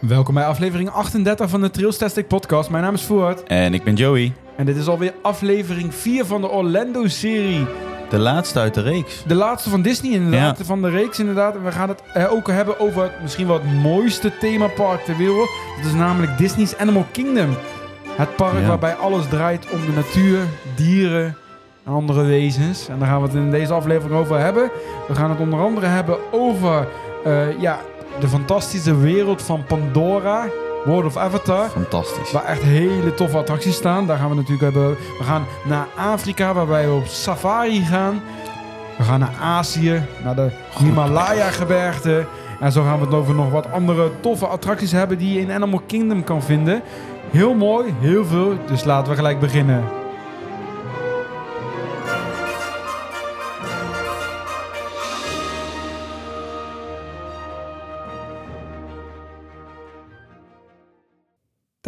Welkom bij aflevering 38 van de Trailstastic podcast. Mijn naam is Voort En ik ben Joey, en dit is alweer aflevering 4 van de Orlando-serie. de laatste uit de reeks. De laatste van Disney inderdaad, Ja. van de reeks inderdaad. En we gaan het eh, ook hebben over het misschien wel het mooiste themapark ter wereld. Dat is namelijk Disney's Animal Kingdom. Het park Ja. waarbij alles draait om de natuur, dieren en andere wezens. En daar gaan we het in deze aflevering over hebben. We gaan het onder andere hebben over eh, ja, de fantastische wereld van Pandora, World of Avatar. Fantastisch. Waar echt hele toffe attracties staan. Daar gaan we natuurlijk hebben. We gaan naar Afrika, waarbij we op safari gaan. We gaan naar Azië, naar de Himalaya-gebergte. En zo gaan we het over nog wat andere toffe attracties hebben die je in Animal Kingdom kan vinden. Heel mooi, heel veel. Dus laten we gelijk beginnen.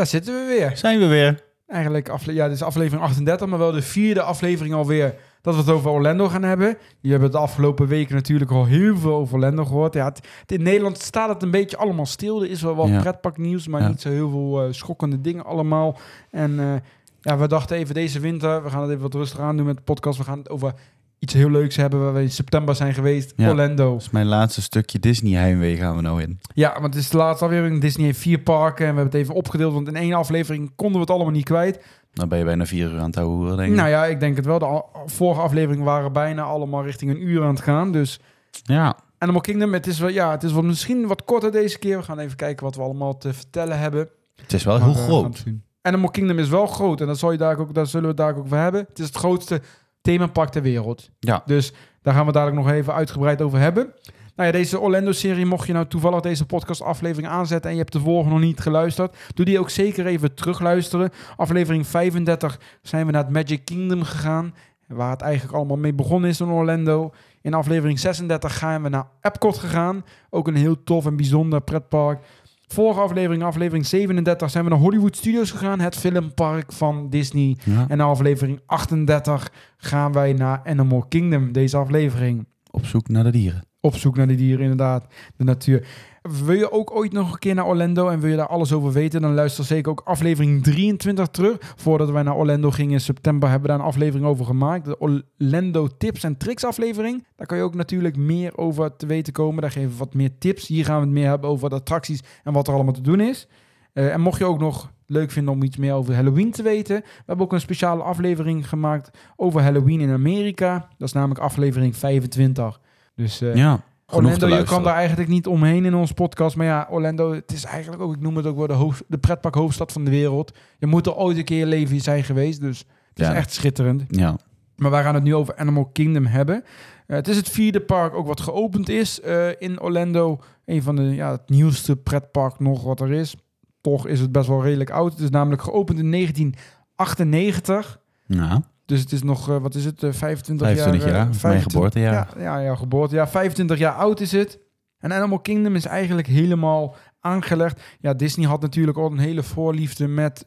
Daar zitten we weer. Zijn we weer. Eigenlijk, afle ja, dit is aflevering 38, maar wel de vierde aflevering alweer dat we het over Orlando gaan hebben. Je hebt het de afgelopen weken natuurlijk al heel veel over Orlando gehoord. Ja, het, in Nederland staat het een beetje allemaal stil. Er is wel wat Ja. pretparknieuws, maar Ja. niet zo heel veel eh, schokkende dingen allemaal. En eh, ja, we dachten even deze winter, we gaan het even wat rustig aan doen met de podcast. We gaan het over iets heel leuks hebben waar we in september zijn geweest. Ja. Orlando. Dat is mijn laatste stukje Disney heimwee gaan we nou in. Ja, want het is de laatste aflevering. Disney heeft vier parken en we hebben het even opgedeeld, want in één aflevering konden we het allemaal niet kwijt. Dan ben je bijna vier uur aan het houden, denk ik. Nou ja, ik denk het wel. De vorige afleveringen waren bijna allemaal richting een uur aan het gaan. Dus Ja, Animal Kingdom, het is wel, ja, het is wel misschien wat korter deze keer. We gaan even kijken wat we allemaal te vertellen hebben. het is wel Maar, heel groot. Animal Kingdom is wel groot en dat zal je daar ook, daar zullen we daar ook over hebben. Het is het grootste themapark ter wereld. Ja. Dus daar gaan we dadelijk nog even uitgebreid over hebben. Nou ja, deze Orlando-serie, mocht je nou toevallig deze podcast-aflevering aanzetten en je hebt de vorige nog niet geluisterd, doe die ook zeker even terugluisteren. Aflevering 35 zijn we naar het Magic Kingdom gegaan, waar het eigenlijk allemaal mee begonnen is in Orlando. In aflevering 36 gaan we naar Epcot gegaan, ook een heel tof en bijzonder pretpark. Vorige aflevering, aflevering 37, zijn we naar Hollywood Studios gegaan, het filmpark van Disney. Ja. En na aflevering 38 gaan wij naar Animal Kingdom, deze aflevering. Op zoek naar de dieren. Op zoek naar de dieren, inderdaad. De natuur. Wil je ook ooit nog een keer naar Orlando en wil je daar alles over weten? Dan luister zeker ook aflevering 23 terug. Voordat wij naar Orlando gingen in september hebben we daar een aflevering over gemaakt. De Orlando Tips en Tricks aflevering. Daar kan je ook natuurlijk meer over te weten komen. Daar geven we wat meer tips. Hier gaan we het meer hebben over de attracties en wat er allemaal te doen is. Eh, en mocht je ook nog leuk vinden om iets meer over Halloween te weten. We hebben ook een speciale aflevering gemaakt over Halloween in Amerika. Dat is namelijk aflevering 25. Dus eh, Ja, Orlando, je kan daar eigenlijk niet omheen in onze podcast. Maar ja, Orlando, het is eigenlijk ook, ik noem het ook wel de, hoofd, de pretpark hoofdstad van de wereld. Je moet er ooit een keer leven zijn geweest. Dus het is Ja. echt schitterend. Ja, Maar wij gaan het nu over Animal Kingdom hebben. Eh, het is het vierde park ook wat geopend is eh, in Orlando. Een van de ja, het nieuwste pretpark nog wat er is. Toch is het best wel redelijk oud. Het is namelijk geopend in 1998. ja. Dus het is nog, eh, wat is het, eh, 25, 25 jaar? jaar, eh, mijn 25 geboortejaar. Ja, ja, ja, geboortejaar. 25 jaar oud is het. En Animal Kingdom is eigenlijk helemaal aangelegd. Ja, Disney had natuurlijk al een hele voorliefde met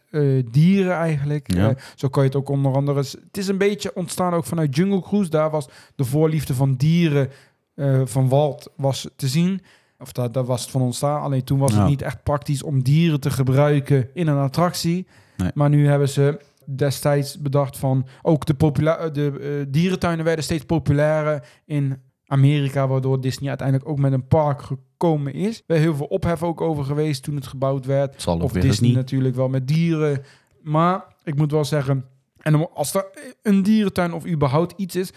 dieren eigenlijk. Ja. Zo kan je het ook onder andere... Het is een beetje ontstaan ook vanuit Jungle Cruise. Daar was de voorliefde van dieren van Walt was te zien. Of daar, daar was het van ontstaan. Alleen toen was Ja. het niet echt praktisch om dieren te gebruiken in een attractie. Nee. Maar nu hebben ze destijds bedacht van... Ook de, popula- de eh, dierentuinen werden steeds populairder in Amerika... waardoor Disney uiteindelijk ook met een park gekomen is. Er heel veel ophef ook over geweest toen het gebouwd werd. Zal Of Disney natuurlijk wel met dieren. Maar ik moet wel zeggen... En als er een dierentuin of überhaupt iets is...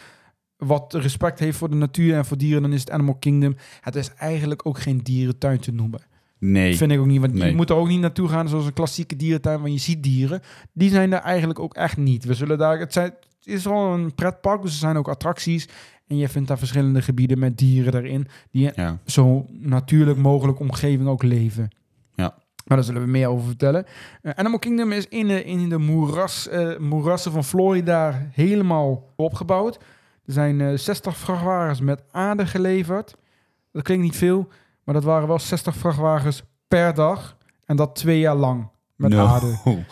wat respect heeft voor de natuur en voor dieren... dan is het Animal Kingdom. Het is eigenlijk ook geen dierentuin te noemen. Nee. Vind ik ook niet. Want Nee. je moet er ook niet naartoe gaan zoals een klassieke dierentuin, waar je ziet dieren. Die zijn er eigenlijk ook echt niet. We zullen daar. Het, zijn, het is wel een pretpark, dus er zijn ook attracties. En je vindt daar verschillende gebieden met dieren erin. Die Ja. zo natuurlijk mogelijk omgeving ook leven. Ja. Maar daar zullen we meer over vertellen. Eh, Animal Kingdom is in de, in de moeras, eh, moerassen van Florida helemaal opgebouwd. Er zijn eh 60 vrachtwagens met aarde geleverd. Dat klinkt niet veel, maar dat waren wel 60 vrachtwagens per dag. En dat twee jaar lang met No. aarde.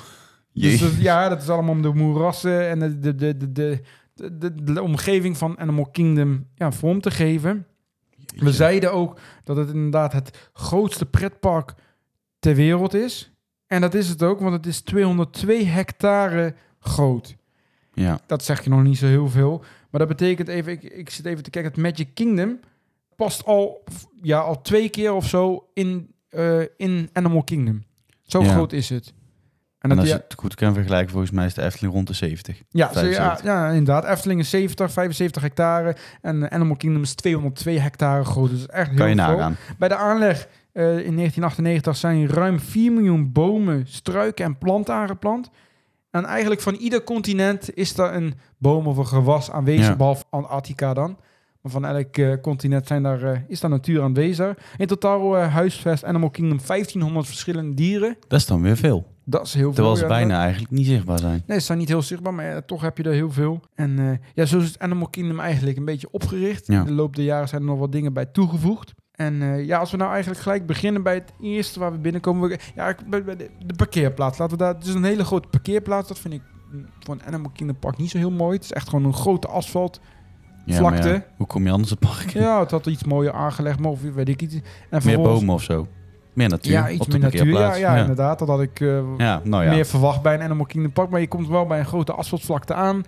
Dus Jee. dat- ja, dat is allemaal om de moerassen en de, de, de, de, de, de, de, de omgeving van Animal Kingdom ja, vorm te geven. We zeiden ook dat het inderdaad het grootste pretpark ter wereld is. En dat is het ook, want het is 202 hectare groot. Ja, Dat zeg je nog niet zo heel veel. Maar dat betekent even, ik, ik zit even te kijken, het Magic Kingdom past al, ja, al twee keer of zo in, eh, in Animal Kingdom. Zo Ja. groot is het. En en dat, als je het goed kan vergelijken, volgens mij is de Efteling rond de 70. ja, zo, ja, 75. ja, inderdaad. Efteling is 70, 75 hectare. En Animal Kingdom is 202 hectare groot. Dus echt heel Kan je groot. nagaan. Bij de aanleg eh, in 1998 zijn ruim 4 miljoen bomen, struiken en planten aangeplant. En eigenlijk van ieder continent is er een boom of een gewas aanwezig, Ja. behalve Antarctica dan. Van elk eh, continent zijn daar, eh, is daar natuur aanwezig. In totaal eh, huisvest Animal Kingdom 1500 verschillende dieren. Dat is dan weer veel. Dat is heel veel. Terwijl ze ja, bijna eigenlijk niet zichtbaar zijn. Nee, ze zijn niet heel zichtbaar, maar toch heb je er heel veel. En ja, zo is het Animal Kingdom eigenlijk een beetje opgericht. Ja. In de loop der jaren zijn er nog wat dingen bij toegevoegd. En ja, als we nou eigenlijk gelijk beginnen bij het eerste waar we binnenkomen. We, ja, bij de, de parkeerplaats. Laten we daar. Het is een hele grote parkeerplaats. Dat vind ik mm, voor een Animal Kingdom park niet zo heel mooi. Het is echt gewoon een grote asfalt. Ja, Vlakte. ja, hoe kom je anders het park in? Ja, het had iets mooier aangelegd, maar of weet ik iets. En Meer bomen of zo. Meer natuur Ja, iets meer natuur. Ja, inderdaad. Dat had ik eh, nou ja. meer verwacht bij een Animal Kingdom park. Maar je komt wel bij een grote asfaltvlakte aan.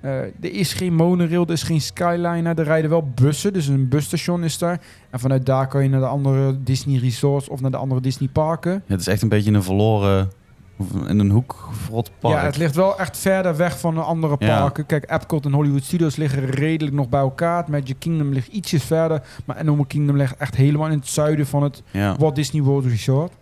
Eh, er is geen monorail, er is geen skyliner. Er rijden wel bussen, dus een busstation is daar. En vanuit daar kan je naar de andere Disney resorts of naar de andere Disney parken. Ja, het is echt een beetje een verloren, in een hoek verrot park. Ja, het ligt wel echt verder weg van de andere Ja. parken. Kijk, Epcot en Hollywood Studios liggen redelijk nog bij elkaar. Magic Kingdom ligt ietsjes verder. Maar Animal Kingdom ligt echt helemaal in het zuiden van het ja. Walt Disney World Resort.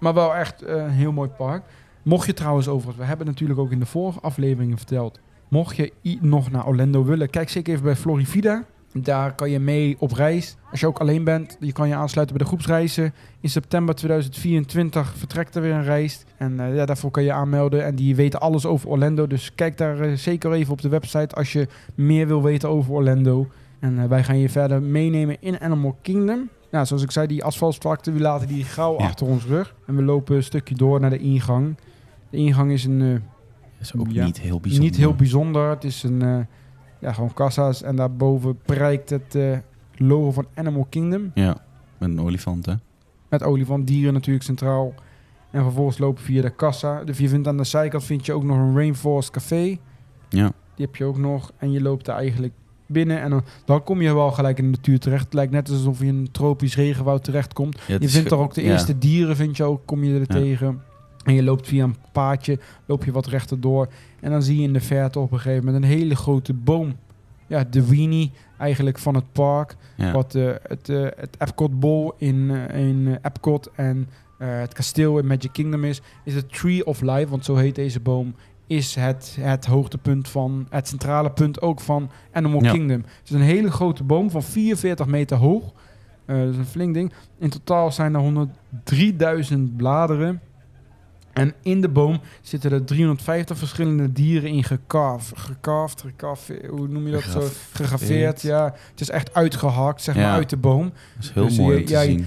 Maar wel echt eh, een heel mooi park. Mocht je trouwens overigens, we hebben natuurlijk ook in de vorige afleveringen verteld. Mocht je nog naar Orlando willen, kijk zeker even bij Florivida. Daar kan je mee op reis. Als je ook alleen bent, je kan je aansluiten bij de groepsreizen. In september 2024 vertrekt er weer een reis. En eh, ja, daarvoor kan je aanmelden. En die weten alles over Orlando. Dus kijk daar eh, zeker even op de website als je meer wil weten over Orlando. En eh, wij gaan je verder meenemen in Animal Kingdom. Nou, zoals ik zei, die asfaltvlakte, we laten die gauw Ja. achter ons rug. En we lopen een stukje door naar de ingang. De ingang is een, eh, is ook Ja. niet heel bijzonder. niet heel bijzonder. Het is een, ja, gewoon kassa's. En daarboven prijkt het eh, logo van Animal Kingdom. Ja, met een olifant, hè? Met olifantdieren natuurlijk centraal. En vervolgens lopen via de kassa. Dus je vindt aan de zijkant vind je ook nog een Rainforest Café. Ja. Die heb je ook nog. En je loopt daar eigenlijk binnen. En dan, dan kom je wel gelijk in de natuur terecht. Het lijkt net alsof je in een tropisch regenwoud terechtkomt. Ja, het Je vindt er ook de ja. eerste dieren, vind je ook, kom je er Ja. tegen. En je loopt via een paadje, loop je wat rechter door. En dan zie je in de verte op een gegeven moment een hele grote boom. Ja, de weenie eigenlijk van het park. Ja. Wat eh, het, eh, het Epcot Bowl in, eh, in Epcot en het kasteel in Magic Kingdom is. Is het Tree of Life, want zo heet deze boom. Is het, het hoogtepunt van, het centrale punt ook van Animal Ja. Kingdom. Het is een hele grote boom van 44 meter hoog. Dat is een flink ding. In totaal zijn er 103.000 bladeren. En in de boom zitten er 350 verschillende dieren in gecarved. Gecarved, hoe noem je dat zo? Gegraveerd. Ja. Het is echt uitgehakt, zeg Ja. maar, uit de boom. Dat is heel Dus mooi je- te ja, je- zien.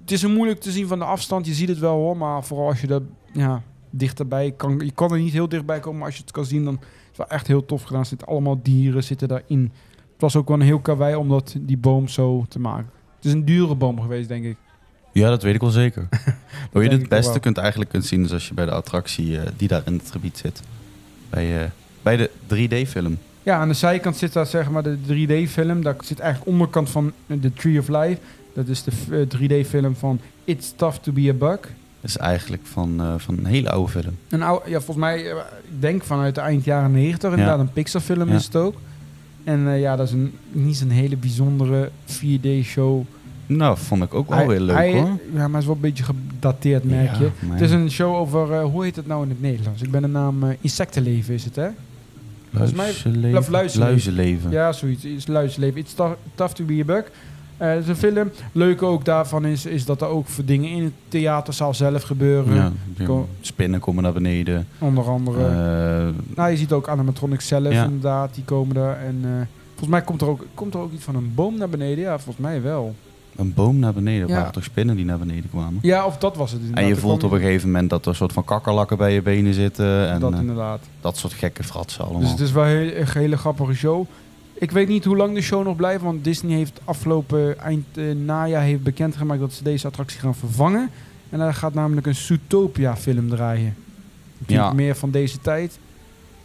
Het is moeilijk te zien van de afstand. Je ziet het wel hoor, maar vooral als je er ja, dichterbij kan. Je kan er niet heel dichtbij komen, maar als je het kan zien, dan is het wel echt heel tof gedaan. Er zitten allemaal dieren zitten daarin. Het was ook wel een heel karwei om dat, die boom zo te maken. Het is een dure boom geweest, denk ik. Ja, dat weet ik wel zeker. Hoe je het beste kunt eigenlijk kunt zien is als je bij de attractie eh, die daar in het gebied zit. Bij, eh, bij de 3D-film. Ja, aan de zijkant zit daar zeg maar de 3D-film. Daar zit eigenlijk onderkant van The Tree of Life. Dat is de eh, 3D-film van It's Tough to be a Bug. Dat is eigenlijk van, eh, van een hele oude film. Een oude, ja, volgens mij, eh, ik denk vanuit de eind jaren 90, inderdaad, een Pixar-film Ja. is het ook. En eh, ja, dat is een, niet zo'n hele bijzondere 4D-show. Nou, vond ik ook wel heel leuk hoor. Ja, maar het is wel een beetje gedateerd, merk je. Ja, Het is een show over, eh, hoe heet het nou in het Nederlands? Ik ben de naam eh, Insectenleven, is het hè? luizenleven. of luizenleven. Luizenleven. Ja, zoiets. Is luisterleven. It's tough, tough to be a bug. Het is een film. Leuke ook daarvan is, is dat er ook voor dingen in het theaterzaal zelf gebeuren. Ja, spinnen komen naar beneden. Onder andere. Eh, nou, je ziet ook animatronics zelf Ja. inderdaad. Die komen er. En volgens mij komt er, ook, komt er ook iets van een boom naar beneden. Ja, volgens mij wel. Een boom naar beneden. Ja. Waren toch spinnen die naar beneden kwamen? Ja, of dat was het En je voelt op een gegeven moment dat er een soort van kakkerlakken bij je benen zitten. En Dat dat, inderdaad. dat soort gekke fratsen allemaal. Dus het is wel heel, een hele grappige show. Ik weet niet hoe lang de show nog blijft, want Disney heeft afgelopen eind eh, najaar heeft bekendgemaakt dat ze deze attractie gaan vervangen. En daar gaat namelijk een Zootopia film draaien. Natuurlijk Ja. meer van deze tijd.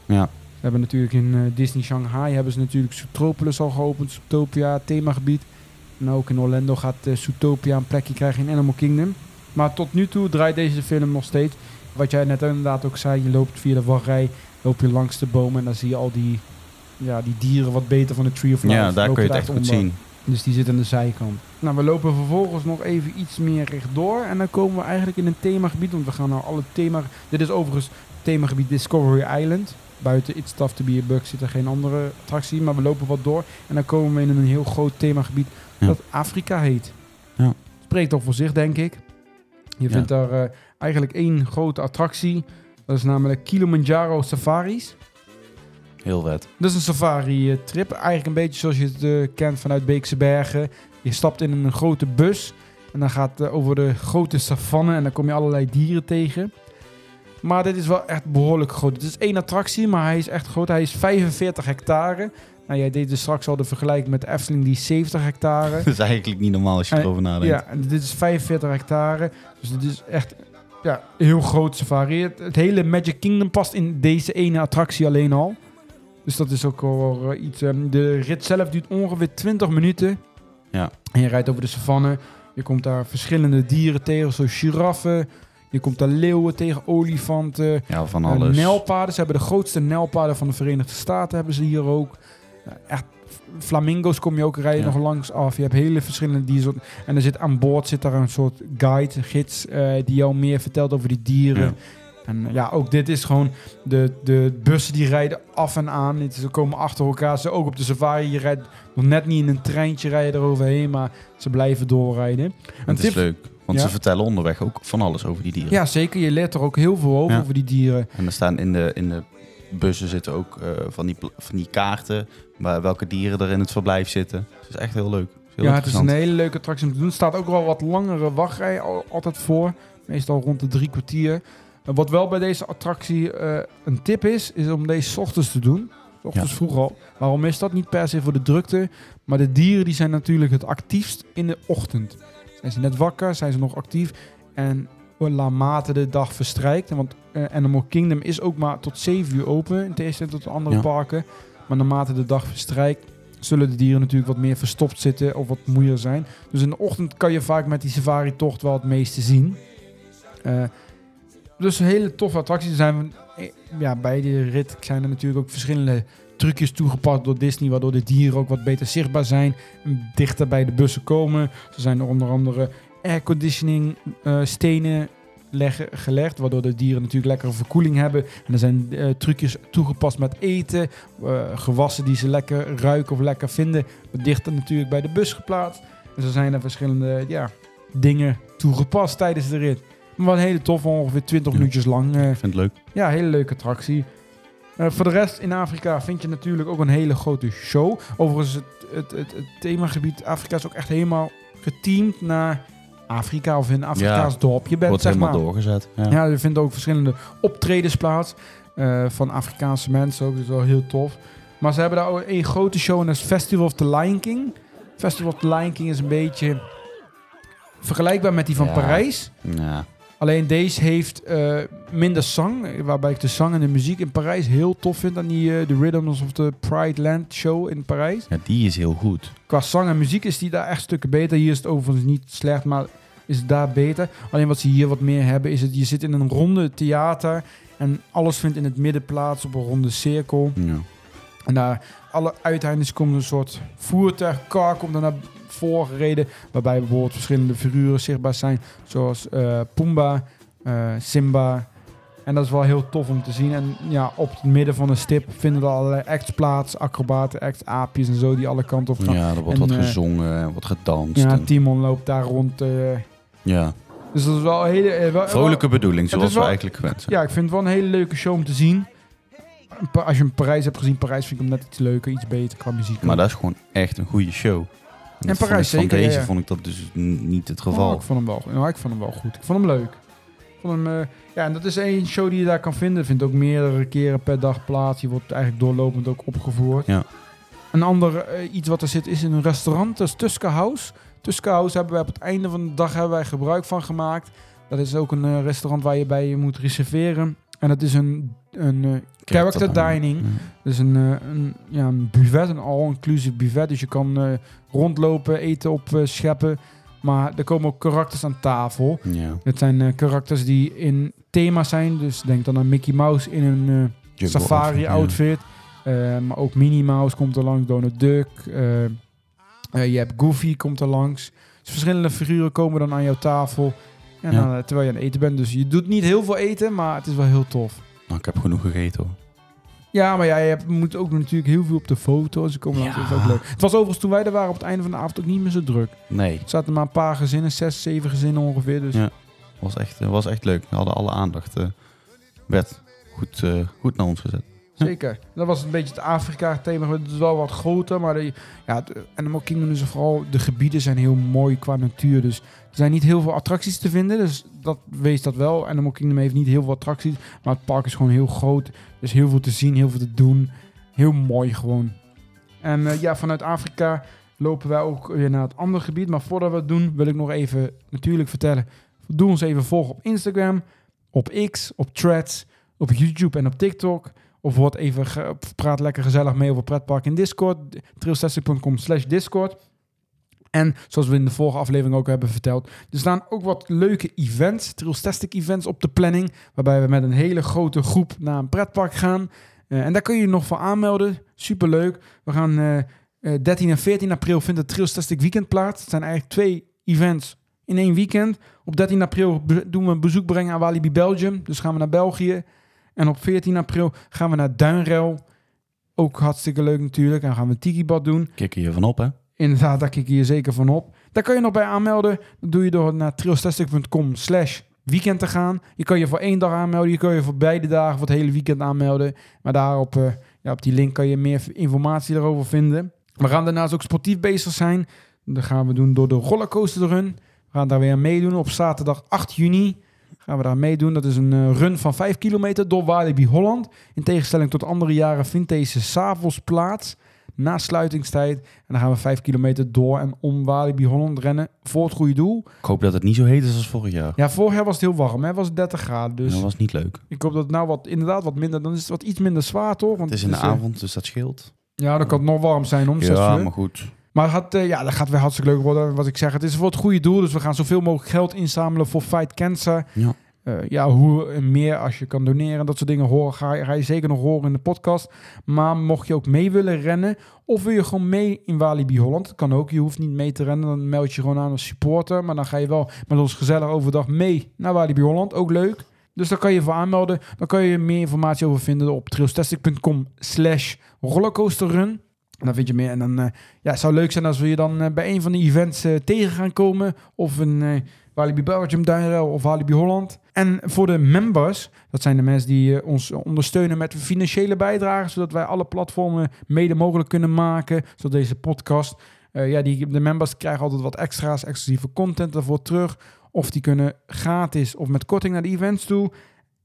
Ja. We hebben natuurlijk in eh, Disney Shanghai hebben ze natuurlijk Zootropolis al geopend, Zootopia themagebied. En ook in Orlando gaat eh, Zootopia een plekje krijgen in Animal Kingdom. Maar tot nu toe draait deze film nog steeds. Wat jij net inderdaad ook zei, je loopt via de wachtrij, loop je langs de bomen en dan zie je al die, ja, die dieren wat beter van de Tree of Life. ja, daar kun je het echt goed zien. Dus die zit aan de zijkant. Nou, we lopen vervolgens nog even iets meer rechtdoor. En dan komen we eigenlijk in een themagebied. Want we gaan naar alle thema... Dit is overigens themagebied Discovery Island. Buiten It's Tough to be a Bug zit er geen andere attractie. Maar we lopen wat door. En dan komen we in een heel groot themagebied Ja. dat Afrika heet. Ja. Spreekt toch voor zich, denk ik. Je vindt daar eh, eigenlijk één grote attractie. Dat is namelijk Kilimanjaro Safaris. Heel vet. Dat is een safari-trip. Eigenlijk een beetje zoals je het eh, kent vanuit Beekse Bergen. Je stapt in een grote bus. En dan gaat over de grote savanne. En dan kom je allerlei dieren tegen. Maar dit is wel echt behoorlijk groot. Het is één attractie, maar hij is echt groot. Hij is 45 hectare. Nou, jij deed dus straks al de vergelijking met de Efteling, die is 70 hectare. Dat is eigenlijk niet normaal als je erover nadenkt. Ja, en dit is 45 hectare. Dus dit is echt ja, heel groot safari. Het, het hele Magic Kingdom past in deze ene attractie alleen al. Dus dat is ook wel eh, iets. ehm, de rit zelf duurt ongeveer 20 minuten. Ja. En je rijdt over de savanne. Je komt daar verschillende dieren tegen, zoals giraffen. Je komt daar leeuwen tegen, olifanten. Ja, van Eh, alles. Nelpaarden. Ze hebben de grootste nelpaarden van de Verenigde Staten hebben ze hier ook. Ja, echt flamingo's kom je ook rijden Ja. nog langs af. Je hebt hele verschillende diersoorten. En er zit aan boord zit daar een soort guide, gids, eh, die jou meer vertelt over die dieren. Ja. En eh, ja, ook dit is gewoon de, de bussen die rijden af en aan. Het is- Ze komen achter elkaar. Ze ook op de safari. Je rijdt nog net niet in een treintje rijden eroverheen, maar ze blijven doorrijden. Een Het is tip- leuk. Want Ja. ze vertellen onderweg ook van alles over die dieren. Ja, zeker. Je leert er ook heel veel over, Ja. over die dieren. En er staan in de, in de bussen zitten ook eh, van, die, van die kaarten waar welke dieren er in het verblijf zitten. Het is echt heel leuk. Heel ja, het is een hele leuke attractie om te doen. Er staat ook wel wat langere wachtrij al- altijd voor. Meestal rond de drie kwartier. Wat wel bij deze attractie eh, een tip is, is om deze ochtends te doen. Ochtends vroeg al. Waarom is dat? Niet per se voor de drukte. Maar de dieren die zijn natuurlijk het actiefst in de ochtend. Zijn ze net wakker? Zijn ze nog actief? En naarmate de dag verstrijkt. Want eh, Animal Kingdom is ook maar tot 7 uur open. In tegenstelling tot de andere Ja. parken. Maar naarmate de dag verstrijkt, zullen de dieren natuurlijk wat meer verstopt zitten of wat moeier zijn. Dus in de ochtend kan je vaak met die safari-tocht wel het meeste zien. Eh, dus een hele toffe attracties. Er zijn eh, ja, bij de rit zijn er natuurlijk ook verschillende trucjes toegepast door Disney, waardoor de dieren ook wat beter zichtbaar zijn en dichter bij de bussen komen. Zo zijn er onder andere airconditioning eh stenen leggen, gelegd, waardoor de dieren natuurlijk lekkere verkoeling hebben. En er zijn eh, trucjes toegepast met eten, eh, gewassen die ze lekker ruiken of lekker vinden, wat dichter natuurlijk bij de bus geplaatst. En zo zijn er verschillende ja, dingen toegepast tijdens de rit. Maar wat een hele tof, ongeveer 20 Ja. minuutjes lang. Ik vind het leuk. ja, hele leuke attractie. Eh, voor de rest in Afrika vind je natuurlijk ook een hele grote show. Overigens, het, het, het, het themagebied Afrika is ook echt helemaal geteamd naar Afrika of in een Afrikaans dorp. Je bent Wordt zeg helemaal maar. doorgezet. Ja. Ja, er vinden ook verschillende optredens plaats eh, van Afrikaanse mensen ook. Dat is wel heel tof. Maar ze hebben daar ook een grote show en dat is Festival of the Lion King. Festival of the Lion King is een beetje vergelijkbaar met die van Ja. Parijs. Ja. Alleen deze heeft eh, minder zang, waarbij ik de zang en de muziek in Parijs heel tof vind aan die eh, The Rhythms of the Pride Land show in Parijs. ja, die is heel goed. Qua zang en muziek is die daar echt stukken beter. Hier is het overigens niet slecht, maar is het daar beter. Alleen wat ze hier wat meer hebben is het, je zit in een ronde theater en alles vindt in het midden plaats op een ronde cirkel. Ja. En daar alle uiteindes komt een soort voertuig, car komt er naar voren gereden. Waarbij bijvoorbeeld verschillende figuren zichtbaar zijn. Zoals eh Pumba, eh, Simba. En dat is wel heel tof om te zien. En ja, op het midden van de stip vinden er allerlei acts plaats. Acrobaten, acts, aapjes en zo die alle kanten op gaan. ja, er wordt En, wat eh, gezongen en wordt gedanst. Ja, en- Timon loopt daar rond. ja. dus dat is wel een hele... wel- Vrolijke bedoeling, zoals we eigenlijk gewend zijn. Ja, ik vind het wel een hele leuke show om te zien. Als je hem Parijs hebt gezien, Parijs vind ik hem net iets leuker, iets beter qua muziek. Maar dat is gewoon echt een goede show. En Parijs zeker, Van deze ja. vond ik dat dus niet het Oh, geval. ik vond hem wel, nou, ik vond hem wel goed. Ik vond hem leuk. Ik vond hem, eh, ja, en dat is één show die je daar kan vinden. Vindt ook meerdere keren per dag plaats. Die wordt eigenlijk doorlopend ook opgevoerd. Ja. Een ander eh, iets wat er zit is in een restaurant. Dat is Tuska House. Tuska House hebben wij op het einde van de dag hebben wij gebruik van gemaakt. Dat is ook een eh, restaurant waar je bij je moet reserveren. En dat is een, een eh, character dining. Ja. Dus een, eh, een, ja, een buffet, een all-inclusive buffet. Dus je kan eh, rondlopen, eten op scheppen. Maar er komen ook karakters aan tafel. Ja. Het zijn karakters die in thema zijn. Dus denk dan aan Mickey Mouse in een Jungle safari outfit, ja. outfit. Eh, maar ook Minnie Mouse komt er langs, Donald Duck. je hebt Goofy komt er langs. Dus verschillende figuren komen dan aan jouw tafel. En Ja. dan, eh, terwijl je aan het eten bent. Dus je doet niet heel veel eten, maar het is wel heel tof. Nou, ik heb genoeg gegeten hoor. Ja, maar ja, je hebt, moet ook natuurlijk heel veel op de foto's. Ze komen langs, Ja. dat is ook leuk. Het was overigens toen wij er waren op het einde van de avond ook niet meer zo druk. Nee, Er zaten maar een paar gezinnen, zes, zeven gezinnen ongeveer. Dus Ja. was echt, was echt leuk. We hadden alle aandacht. eh, werd goed, eh, goed naar ons gezet. Zeker. Dat was een beetje het Afrika-thema. Het is wel wat groter, maar de, ja, het Animal Kingdom is vooral... De gebieden zijn heel mooi qua natuur. Dus er zijn niet heel veel attracties te vinden. Dus dat wees dat wel. Animal Kingdom heeft niet heel veel attracties. Maar het park is gewoon heel groot. Dus heel veel te zien, heel veel te doen. Heel mooi gewoon. En eh, ja, vanuit Afrika lopen wij ook weer naar het andere gebied. Maar voordat we het doen, wil ik nog even natuurlijk vertellen. Doe ons even volgen op Instagram, op X, op Threads, op YouTube en op TikTok. Of word even praat lekker gezellig mee over pretpark in Discord. trailstastic.com slash Discord. En zoals we in de vorige aflevering ook hebben verteld, er staan ook wat leuke events, Trailstastic events op de planning, waarbij we met een hele grote groep naar een pretpark gaan. Eh, en daar kun je je nog voor aanmelden. Superleuk. We gaan eh, eh, 13 en 14 april vindt het Trailstastic Weekend plaats. Het zijn eigenlijk twee events in één weekend. Op 13 april doen we een bezoek brengen aan Walibi Belgium. Dus gaan we naar België. En op 14 april gaan we naar Duinrel. Ook hartstikke leuk natuurlijk. En gaan we Tiki-bad doen. Kikken je van op, hè? Inderdaad, daar kijk je zeker van op. Daar kan je nog bij aanmelden. Dat doe je door naar trailstastic.com slash weekend te gaan. Je kan je voor één dag aanmelden. Je kan je voor beide dagen voor het hele weekend aanmelden. Maar daarop, eh, ja, op die link kan je meer informatie erover vinden. We gaan daarnaast ook sportief bezig zijn. Dat gaan we doen door de rollercoaster run. We gaan daar weer aan meedoen op zaterdag 8 juni. Gaan we daar meedoen. Dat is een eh, run van 5 kilometer door Walibi Holland. In tegenstelling tot andere jaren vindt deze s'avonds plaats. Na sluitingstijd. En dan gaan we 5 kilometer door en om Walibi Holland rennen. Voor het goede doel. Ik hoop dat het niet zo heet is als vorig jaar. Ja, vorig jaar was het heel warm. Hè? Het was 30 graden. Dus Dat was niet leuk. ik hoop dat het nou wat, inderdaad wat minder... Dan is het wat iets minder zwaar, toch? Want Het is in de eh, avond, dus dat scheelt. Ja, dan kan het nog warm zijn om 6 Ja, uur. maar goed. Maar gaat, eh, ja, dat gaat weer hartstikke leuk worden. Wat ik zeg, het is voor het goede doel. Dus we gaan zoveel mogelijk geld inzamelen voor Fight Cancer. Ja. Eh, ja, hoe en meer als je kan doneren. Dat soort dingen horen, ga, je- ga je zeker nog horen in de podcast. Maar mocht je ook mee willen rennen... of wil je gewoon mee in Walibi Holland... dat kan ook, je hoeft niet mee te rennen. Dan meld je gewoon aan als supporter. Maar dan ga je wel met ons gezellig overdag mee naar Walibi Holland. Ook leuk. Dus daar kan je voor aanmelden. Dan kan je meer informatie over vinden op trailstastic.com slash rollercoasterrun. En dan vind je meer. En dan eh, ja, het zou leuk zijn als we je dan eh, bij een van die events eh, tegen gaan komen. Of een Walibi Belgium Duinrel of Walibi Holland. En voor de members, dat zijn de mensen die ons ondersteunen met financiële bijdragen. Zodat wij alle platformen mede mogelijk kunnen maken. Zoals deze podcast. Ja, die, de members krijgen altijd wat extra's, exclusieve content daarvoor terug. Of die kunnen gratis of met korting naar de events toe.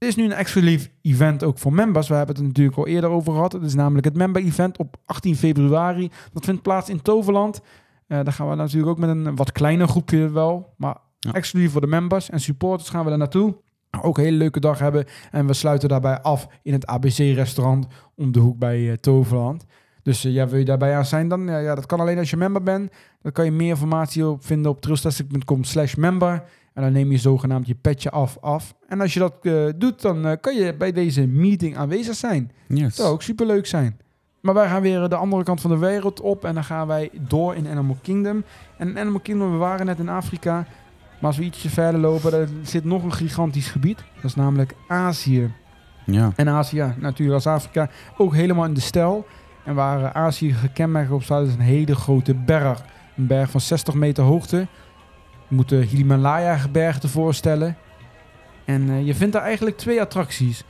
Er is nu een exclusief event ook voor members. We hebben het er natuurlijk al eerder over gehad. Het is namelijk het member event op 18 februari. Dat vindt plaats in Toverland. Eh daar gaan we natuurlijk ook met een wat kleiner groepje wel. Maar Ja. exclusief voor de members en supporters gaan we daar naartoe. Ook een hele leuke dag hebben. En we sluiten daarbij af in het ABC-restaurant om de hoek bij eh, Toverland. Dus eh, ja, wil je daarbij aan zijn, dan ja, ja, dat kan alleen als je member bent. Dan kan je meer informatie op vinden op trailstastic.com slash member. En dan neem je zogenaamd je petje af af. En als je dat eh, doet, dan eh, kan je bij deze meeting aanwezig zijn. Yes. Dat zou ook superleuk zijn. Maar wij gaan weer de andere kant van de wereld op. En dan gaan wij door in Animal Kingdom. En in Animal Kingdom, we waren net in Afrika. Maar als we ietsje verder lopen, er zit nog een gigantisch gebied. Dat is namelijk Azië. Ja. En Azië, natuurlijk als Afrika, ook helemaal in de stijl. En waar eh, Azië gekenmerkt op staat, is een hele grote berg. Een berg van 60 meter hoogte. Moet de Himalaya-gebergte voorstellen. En eh, je vindt daar eigenlijk twee attracties.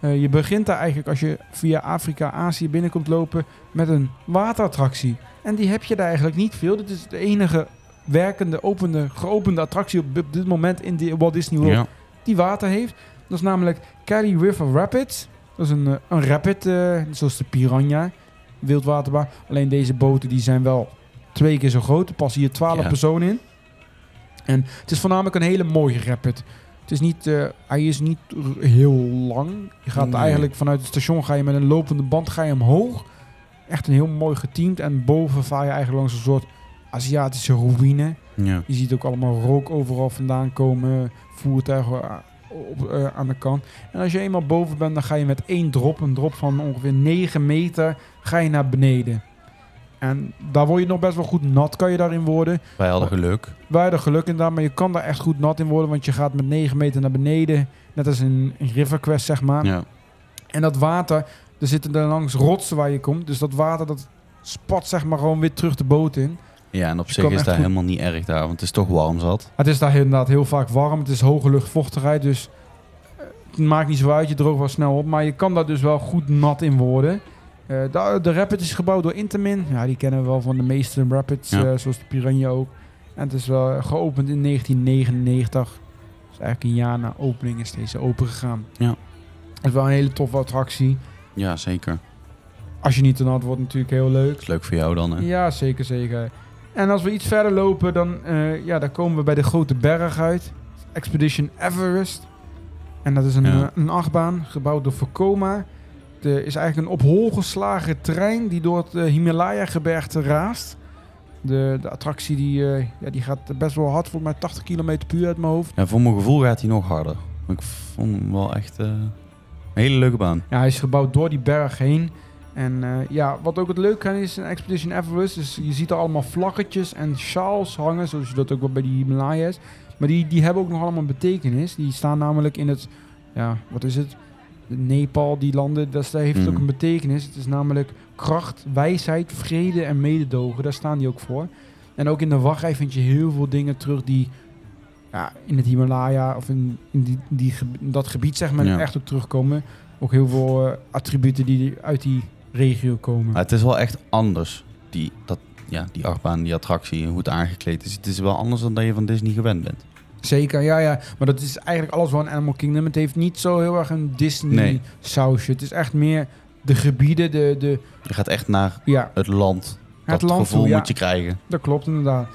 Eh, je begint daar eigenlijk als je via Afrika, Azië binnenkomt lopen met een waterattractie. En die heb je daar eigenlijk niet veel. Dit is de enige werkende, opende, geopende attractie op dit moment in de Walt Disney World Ja. die water heeft. Dat is namelijk Cali River Rapids. Dat is een, eh, een rapid, zoals de Piranha, wildwaterbaan. Alleen deze boten die zijn wel twee keer zo groot. Er passen hier 12 Ja. personen in. En het is voornamelijk een hele mooie rapid. Het is niet, eh, hij is niet heel lang. Je gaat Nee. eigenlijk vanuit het station ga je met een lopende band ga je omhoog. Echt een heel mooi geteamd. En boven vaar je eigenlijk langs een soort Aziatische ruïne. Ja. Je ziet ook allemaal rook overal vandaan komen, voertuigen a- op, eh, aan de kant. En als je eenmaal boven bent, dan ga je met één drop, een drop van ongeveer 9 meter, ga je naar beneden. En daar word je nog best wel goed nat, kan je daarin worden. Wij hadden geluk. Wij hadden geluk inderdaad, maar je kan daar echt goed nat in worden, want je gaat met 9 meter naar beneden. Net als in, in River Quest, zeg maar. Ja. En dat water, er zitten er langs rotsen waar je komt. Dus dat water, dat spat zeg maar gewoon weer terug de boot in. ja, en op zich is dat goed- helemaal niet erg daar, want het is toch warm zat. Het is daar inderdaad heel vaak warm. Het is hoge luchtvochtigheid, dus eh, het maakt niet zo uit. Je droogt wel snel op, maar je kan daar dus wel goed nat in worden. Eh, de, de Rapid is gebouwd door Intamin. Ja, die kennen we wel van de meeste Rapids, Ja. eh, zoals de Piranha ook. En het is wel geopend in 1999. Dus eigenlijk een jaar na opening is deze open gegaan. Ja. Het is wel een hele toffe attractie. Ja, zeker. Als je niet te nat wordt, natuurlijk heel leuk. is leuk voor jou dan, hè? Ja, zeker, zeker. En als we iets verder lopen, dan, eh, ja, dan komen we bij de grote berg uit. Expedition Everest. En dat is een, Ja. eh, een achtbaan, gebouwd door Vekoma. Het is eigenlijk een op hol geslagen trein die door het eh, Himalaya-gebergte raast. De, de attractie die, eh, ja, die gaat best wel hard, volgens mij 80 km per uur uit mijn hoofd. Ja, voor mijn gevoel gaat hij nog harder. Ik vond hem wel echt eh, een hele leuke baan. Ja, hij is gebouwd door die berg heen. En eh, ja, wat ook het leuke aan is in Expedition Everest, is je ziet er allemaal vlaggetjes en sjaals hangen, zoals je dat ook wel bij die Himalayas. Maar die, die hebben ook nog allemaal betekenis. Die staan namelijk in het, ja, wat is het? Nepal, die landen, dat daar heeft ook Mhm. een betekenis. Het is namelijk kracht, wijsheid, vrede en mededogen. Daar staan die ook voor. En ook in de wachtrij vind je heel veel dingen terug die ja, in het Himalaya of in, in die, die, dat gebied zeg maar Ja. echt ook terugkomen. Ook heel veel eh, attributen die uit die regio komen. Het is wel echt anders. Die, dat, ja, die achtbaan, die attractie, hoe het aangekleed is. Het is wel anders dan dat je van Disney gewend bent. Zeker, ja, ja. Maar dat is eigenlijk alles wel een Animal Kingdom. Het heeft niet zo heel erg een Disney Nee. sausje. Het is echt meer de gebieden, de, de Je gaat echt naar ja, het land. het dat land gevoel toe, ja. moet je krijgen. Dat klopt inderdaad.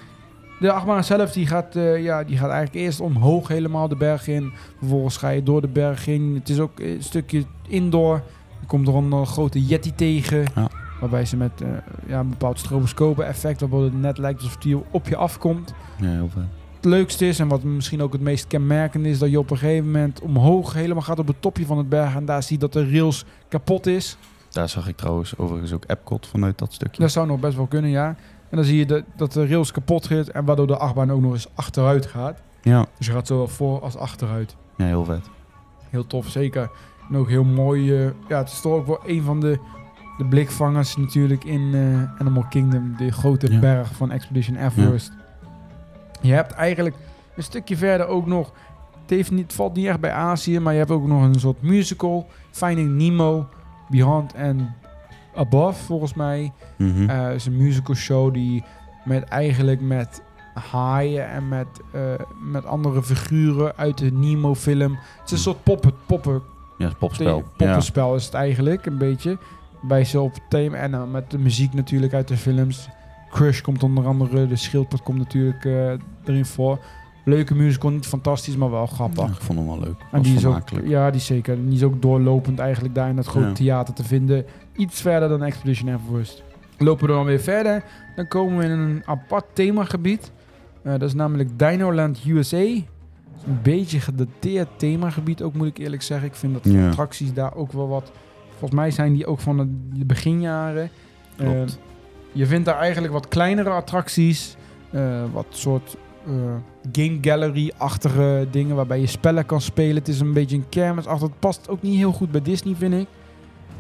De achtbaan zelf die gaat, eh, ja, die gaat eigenlijk eerst omhoog helemaal de berg in. Vervolgens ga je door de berg in. Het is ook een stukje indoor. Je komt er een grote yeti tegen. Ja. Waarbij ze met eh, ja, een bepaald stroboscopen effect... waarbij het net lijkt alsof die op je afkomt. Ja, heel vet. Het leukste is en wat misschien ook het meest kenmerkend is... dat je op een gegeven moment omhoog helemaal gaat op het topje van het berg... en daar zie je dat de rails kapot is. Daar zag ik trouwens overigens ook Epcot vanuit dat stukje. Dat zou nog best wel kunnen, ja. En dan zie je dat, dat de rails kapot gaat... en waardoor de achtbaan ook nog eens achteruit gaat. Ja, Dus je gaat zowel voor als achteruit. ja heel vet. Heel tof, zeker. En ook heel mooi. eh, ja, het is toch ook wel een van de, de blikvangers natuurlijk in eh, Animal Kingdom. De grote Ja. berg van Expedition Everest. Je hebt eigenlijk een stukje verder ook nog... Het, heeft niet, het valt niet echt bij Azië, maar je hebt ook nog een soort musical. Finding Nemo, Beyond and Above, volgens mij. Mhm. Eh, is een musical show die met eigenlijk met haaien en met, eh, met andere figuren uit de Nemo-film. Het is een soort poppen, poppen, ja, popspel. Ja. poppenspel is het eigenlijk een beetje. Bij het thema en dan met de muziek natuurlijk uit de films. Crush komt onder andere, de schildpad komt natuurlijk eh, erin voor. Leuke musical, niet fantastisch, maar wel grappig. Ja, ik vond hem wel leuk. En die is ook, ja, die is zeker. Die is ook doorlopend eigenlijk daar in dat grote Ja. theater te vinden. Iets verder dan Expedition Everest. Lopen we dan weer verder, dan komen we in een apart themagebied. Eh, dat is namelijk Dinoland USA. Is een beetje gedateerd themagebied ook, moet ik eerlijk zeggen. Ik vind dat de attracties daar ook wel wat... Volgens mij zijn die ook van de, beginjaren. Eh, Klopt. Je vindt daar eigenlijk wat kleinere attracties. eh, wat soort eh, game gallery-achtige dingen waarbij je spellen kan spelen. Het is een beetje een kermis. Het past ook niet heel goed bij Disney, vind ik.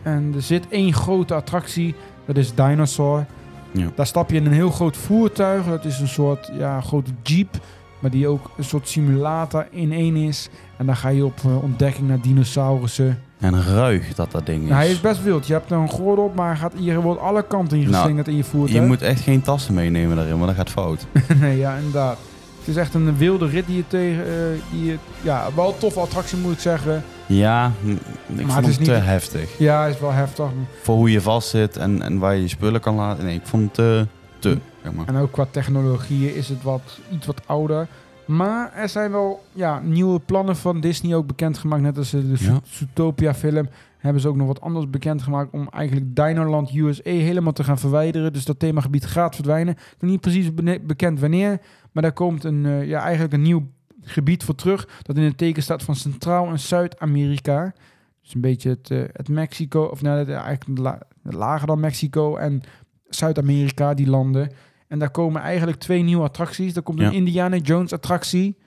En er zit één grote attractie. Dat is Dinosaur. Ja. Daar stap je in een heel groot voertuig. Dat is een soort ja, grote jeep. Maar die ook een soort simulator in één is. En dan ga je op eh, ontdekking naar dinosaurussen. En ruig dat dat ding is. Nou, hij is best wild. Je hebt er een gordel op, maar gaat, je wordt alle kanten in Nou, in je je voertuig. moet echt geen tassen meenemen daarin, want dat gaat fout. nee, ja, inderdaad. Het is echt een wilde rit die je tegen... eh, die je, ja, wel een toffe attractie moet ik zeggen. Ja, ik het vond is het te niet- heftig. Ja, is wel heftig. Voor hoe je vast zit en, en waar je je spullen kan laten. Nee, ik vond het te... te zeg maar. En ook qua technologie is het wat, iets wat ouder. Maar er zijn wel ja, nieuwe plannen van Disney ook bekendgemaakt. Net als de Ja. Zootopia film hebben ze ook nog wat anders bekendgemaakt... om eigenlijk Dinoland USA helemaal te gaan verwijderen. Dus dat themagebied gaat verdwijnen. Ik ben niet precies bekend wanneer... maar daar komt een, eh, ja, eigenlijk een nieuw gebied voor terug... dat in het teken staat van Centraal- en Zuid-Amerika. Dus een beetje het, eh, het Mexico... of nou, eigenlijk la- lager dan Mexico en Zuid-Amerika, die landen... En daar komen eigenlijk twee nieuwe attracties. Er komt Ja. een Indiana Jones attractie.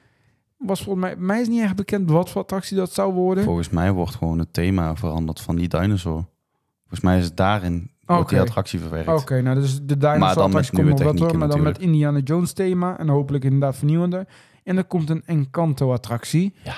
Was volgens mij, mij is niet echt bekend wat voor attractie dat zou worden. Volgens mij wordt gewoon het thema veranderd van die dinosaur. Volgens mij is het daarin wordt die attractie verwerkt. Oké, nou dus de dinosaur attractie komt nog wel door, maar dan met. Indiana Jones thema en hopelijk inderdaad vernieuwende. En er komt een Encanto attractie. Ja.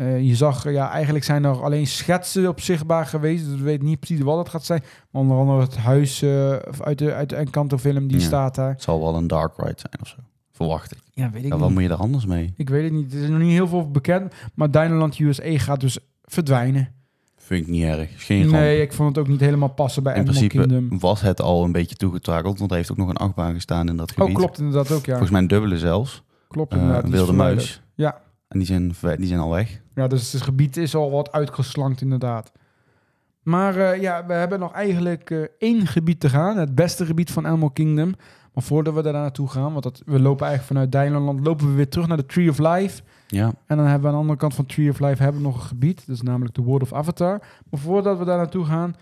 Eh, je zag, ja, eigenlijk zijn er alleen schetsen op zichtbaar geweest. Dus we weten niet precies wat het gaat zijn. Maar onder andere het huis eh, uit de, uit de Encanto film, die Ja. staat daar. Het zal wel een dark ride zijn of zo. Verwacht ik. Ja, weet ik Ja, niet. wat moet je er anders mee? Ik weet het niet. Er is nog niet heel veel bekend. Maar Dinoland USA gaat dus verdwijnen. Vind ik niet erg. Geen ramp. Nee, ik vond het ook niet helemaal passen bij In Animal principe Kingdom. was het al een beetje toegetakeld, want er heeft ook nog een achtbaan gestaan in dat Oh, gebied. klopt inderdaad ook, ja. Volgens mij een dubbele zelfs. Klopt Eh, inderdaad. wilde muis. Ja. En die zijn, die zijn al weg. Ja, dus het gebied is al wat uitgeslankt inderdaad. Maar eh, ja, we hebben nog eigenlijk eh, één gebied te gaan. Het beste gebied van Animal Kingdom. Maar voordat we daar naartoe gaan, want dat, we lopen eigenlijk vanuit Dinoland, lopen we weer terug naar de Tree of Life. Ja, En dan hebben we aan de andere kant van Tree of Life hebben we nog een gebied. Dat is namelijk de World of Avatar. Maar voordat we daar naartoe gaan...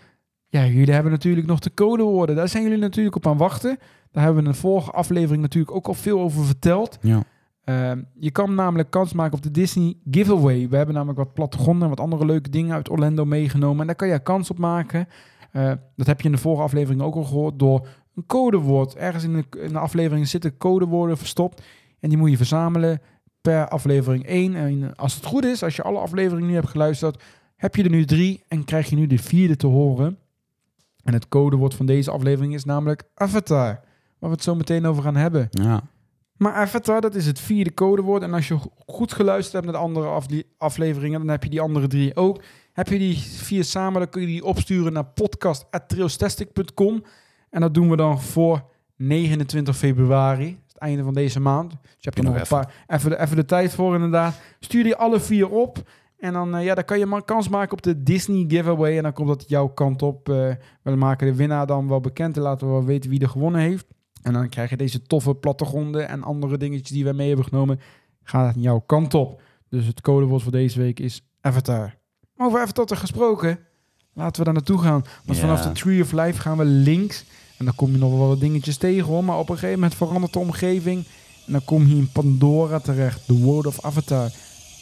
Ja, jullie hebben natuurlijk nog de codewoorden. Daar zijn jullie natuurlijk op aan wachten. Daar hebben we in de vorige aflevering natuurlijk ook al veel over verteld. ja. Ehm, je kan namelijk kans maken op de Disney Giveaway. We hebben namelijk wat plattegronden en wat andere leuke dingen uit Orlando meegenomen. En daar kan je kans op maken. Eh, dat heb je in de vorige aflevering ook al gehoord door een codewoord. Ergens in de, in de aflevering zitten codewoorden verstopt. En die moet je verzamelen per aflevering 1. En als het goed is, als je alle afleveringen nu hebt geluisterd, heb je er nu drie en krijg je nu de vierde te horen. En het codewoord van deze aflevering is namelijk Avatar. Waar we het zo meteen over gaan hebben. ja. Maar Avatar, dat is het vierde codewoord. En als je go- goed geluisterd hebt naar de andere afle- afleveringen, dan heb je die andere drie ook. Heb je die vier samen, dan kun je die opsturen naar podcast.trailstastic.com. En dat doen we dan voor 29 februari, het einde van deze maand. Dus je hebt er Nog nog een paar, even de, even de tijd voor inderdaad. Stuur die alle vier op. En dan, eh, ja, dan kan je maar kans maken op de Disney giveaway. En dan komt dat jouw kant op. Eh, we maken de winnaar dan wel bekend en laten we wel weten wie er gewonnen heeft. En dan krijg je deze toffe plattegronden en andere dingetjes die we mee hebben genomen. Gaat het jouw kant op. Dus het codewoord voor deze week is Avatar. Over Avatar te gesproken, laten we daar naartoe gaan. Want vanaf de Tree of Life gaan we links. En dan kom je nog wel wat dingetjes tegen hoor. Maar op een gegeven moment verandert de omgeving. En dan kom je in Pandora terecht. The World of Avatar.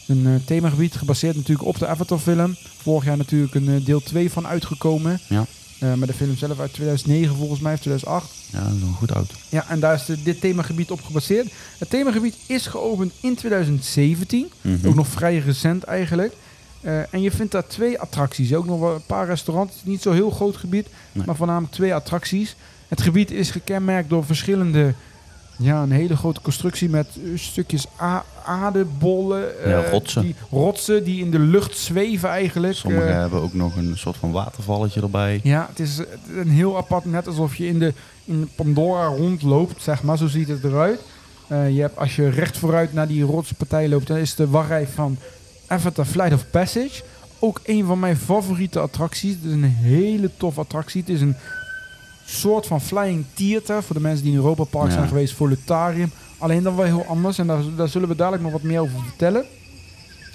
Een eh, themagebied gebaseerd natuurlijk op de Avatar film. Vorig jaar natuurlijk een eh, deel 2 van uitgekomen. Ja. Eh, maar de film zelf uit 2009 volgens mij, of 2008. Ja, dat is een goed auto. Ja, en daar is de- dit themagebied op gebaseerd. Het themagebied is geopend in 2017. Mhm. Ook nog vrij recent eigenlijk. Eh, en je vindt daar twee attracties. Ook nog wel een paar restaurants. Niet zo heel groot gebied, Nee. maar voornamelijk twee attracties. Het gebied is gekenmerkt door verschillende... Ja, een hele grote constructie met eh, stukjes aardebollen. eh, Ja, rotsen. Die, rotsen die in de lucht zweven eigenlijk. Sommigen Eh, hebben ook nog een soort van watervalletje erbij. ja, het is eh, een heel apart, net alsof je in de in Pandora rondloopt, zeg maar. Zo ziet het eruit. Eh, je hebt, als je recht vooruit naar die rotspartij loopt, dan is de wachtrij van Avatar Flight of Passage. Ook een van mijn favoriete attracties. Het is een hele toffe attractie. Het is een soort van flying theater voor de mensen die in Europa Park Ja. zijn geweest, Volutarium. Alleen dan wel heel anders en daar, daar zullen we dadelijk nog wat meer over vertellen.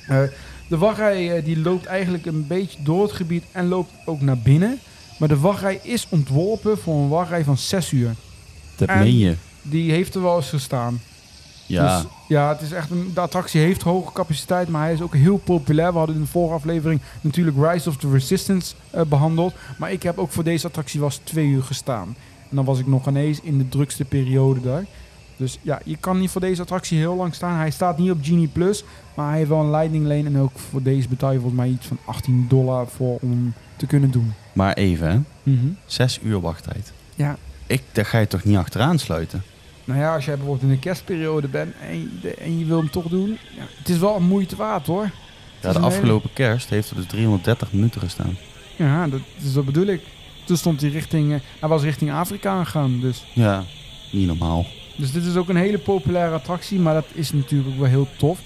Eh, de wachtrij eh, die loopt eigenlijk een beetje door het gebied en loopt ook naar binnen. Maar de wachtrij is ontworpen voor een wachtrij van 6 uur. Dat En- meen je. Die heeft er wel eens gestaan. Ja, Dus, ja, het is echt een, de attractie heeft hoge capaciteit, maar hij is ook heel populair. We hadden in de vorige aflevering natuurlijk Rise of the Resistance eh, behandeld. Maar ik heb ook voor deze attractie was twee uur gestaan. En dan was ik nog ineens in de drukste periode daar. Dus ja, je kan niet voor deze attractie heel lang staan. Hij staat niet op Genie Plus, maar hij heeft wel een Lightning Lane. En ook voor deze betaal je volgens mij iets van 18 dollar voor om te kunnen doen. Maar even, hè? Mhm. Zes uur wachttijd. Ja. Ik, daar ga je toch niet achteraan sluiten? Nou ja, als jij bijvoorbeeld in de kerstperiode bent en de- en je wil hem toch doen. Ja, het is wel een moeite waard hoor. Ja, de afgelopen kerst heeft er dus 330 minuten gestaan. Ja, dat, dus dat bedoel ik. Toen stond hij richting, eh, hij was richting Afrika aangegaan. Dus, Ja, niet normaal. dus dit is ook een hele populaire attractie, maar dat is natuurlijk wel heel tof.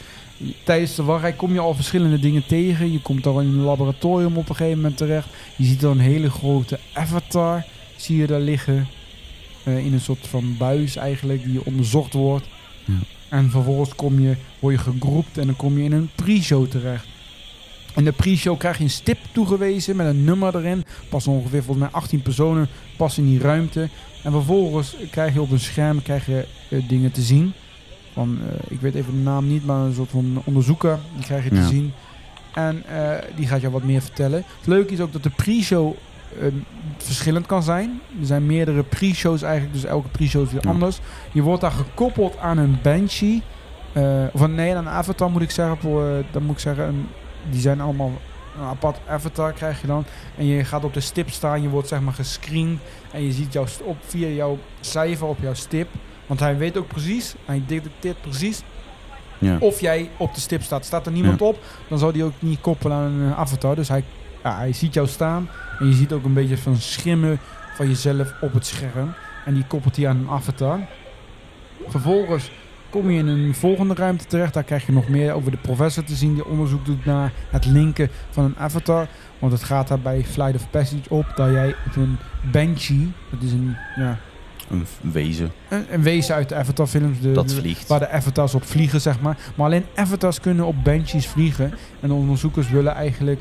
Tijdens de wachtrij kom je al verschillende dingen tegen. Je komt al in een laboratorium op een gegeven moment terecht. Je ziet dan een hele grote avatar, zie je daar liggen. Eh, in een soort van buis eigenlijk, die onderzocht wordt. Ja. En vervolgens kom je, word je gegroept en dan kom je in een pre-show terecht. In de pre-show krijg je een stip toegewezen met een nummer erin. Pas ongeveer volgens mij 18 personen passen in die ruimte. En vervolgens krijg je op een scherm krijg je, eh, dingen te zien. Van, eh, ik weet even de naam niet, maar een soort van onderzoeker. Die krijg je te Ja. zien. En die gaat jou wat meer vertellen. Het leuke is ook dat de pre-show verschillend kan zijn. Er zijn meerdere pre-shows eigenlijk, dus elke pre-show is weer Ja. anders. Je wordt daar gekoppeld aan een Banshee. eh, of een, nee, aan een avatar moet ik zeggen. Voor, eh, dan moet ik zeggen, een, die zijn allemaal een apart avatar krijg je dan. En je gaat op de stip staan, je wordt zeg maar gescreend. En je ziet jou st- op, via jouw cijfer op jouw stip. Want hij weet ook precies, hij detecteert precies Ja. of jij op de stip staat. Staat er niemand op, dan zou hij ook niet koppelen aan een eh, avatar. Dus hij, ja, hij ziet jou staan. En je ziet ook een beetje van schimmen van jezelf op het scherm. En die koppelt hij aan een avatar. Vervolgens kom je in een volgende ruimte terecht. Daar krijg je nog meer over de professor te zien die onderzoek doet naar het linken van een avatar. Want het gaat daar bij Flight of Passage op dat jij op een Banshee, dat is een, ja, Een wezen een, een wezen uit de Avatar films. De, dat vliegt. Waar de avatars op vliegen, zeg maar. Maar alleen avatars kunnen op Banshees vliegen. En de onderzoekers willen eigenlijk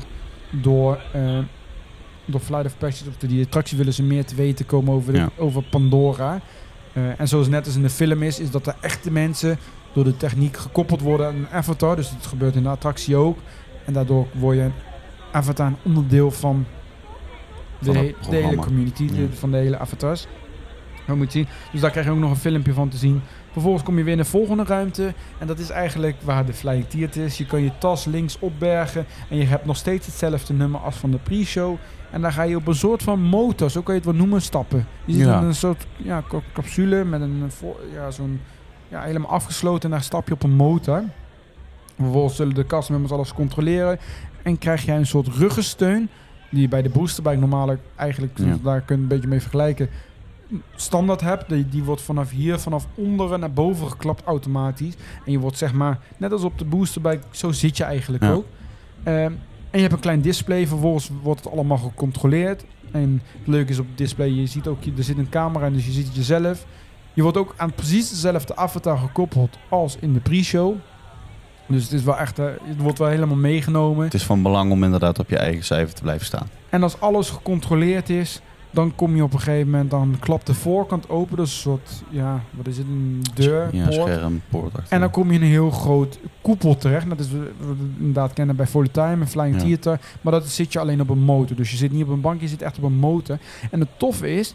door, eh, door Flight of Passage, of die attractie, willen ze meer te weten komen over, de- Ja. over Pandora. Eh, en zoals net als in de film is, is dat de echte mensen door de techniek gekoppeld worden aan een avatar. Dus dat gebeurt in de attractie ook. En daardoor word je een avatar een onderdeel van de, Van het he- de hele community, de- van de hele avatars. Dat moet je zien. Dus daar krijg je ook nog een filmpje van te zien. Vervolgens kom je weer in de volgende ruimte. En dat is eigenlijk waar de Flying Theater is. Je kan je tas links opbergen. En je hebt nog steeds hetzelfde nummer als van de pre-show. En dan ga je op een soort van motor, zo kan je het wel noemen, stappen. Je zit Ja. in een soort ja, ca- capsule met een ja, zo'n ja, helemaal afgesloten. En daar stap je op een motor. Vervolgens zullen de castmembers alles controleren. En krijg jij een soort ruggensteun. Die je bij de boosterbike normaal eigenlijk, Ja. daar kun je een beetje mee vergelijken standaard hebt, die, die wordt vanaf hier, vanaf onderen naar boven geklapt automatisch. En je wordt zeg maar, net als op de boosterbike, zo zit je eigenlijk Ja. ook. Ehm, en je hebt een klein display, vervolgens wordt het allemaal gecontroleerd. En het leuke is op het display, je ziet ook, er zit een camera in, dus je ziet het jezelf. Je wordt ook aan precies dezelfde avatar gekoppeld als in de pre-show. Dus het is wel echt, eh, het wordt wel helemaal meegenomen. Het is van belang om inderdaad op je eigen cijfer te blijven staan. En als alles gecontroleerd is, dan kom je op een gegeven moment, dan klapt de voorkant open. Dus een soort, ja, wat is het, een deur, Ja, poort. scherm, poort achter. En dan kom je in een heel groot koepel terecht. Dat is wat we inderdaad kennen bij Full Time en Flying Ja. Theater. Maar dat zit je alleen op een motor. Dus je zit niet op een bank, je zit echt op een motor. En het toffe is,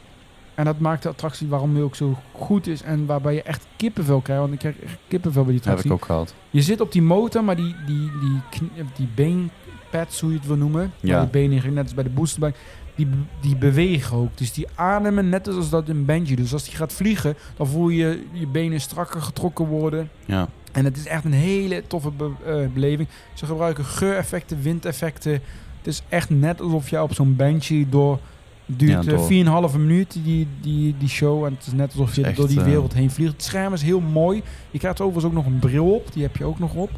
en dat maakt de attractie waarom die ook zo goed is en waarbij je echt kippenvel krijgt. Want ik krijg echt kippenvel bij die heb attractie. ik ook gehad. Je zit op die motor, maar die, die, die, knie- die beenpads, hoe je het wil noemen. Ja. Je benen net als bij de boosterbike. Die, die bewegen ook. Dus die ademen net als dat een Benji. Dus als die gaat vliegen, dan voel je je benen strakker getrokken worden. Ja, En het is echt een hele toffe be- eh, beleving. Ze gebruiken geureffecten, windeffecten. Het is echt net alsof je op zo'n Banshee door... Duurt Ja, eh, door. 4,5 minuut die, die, die show. En het is net alsof je echt, door die eh, wereld heen vliegt. Het scherm is heel mooi. Je krijgt overigens ook nog een bril op. Die heb je ook nog op.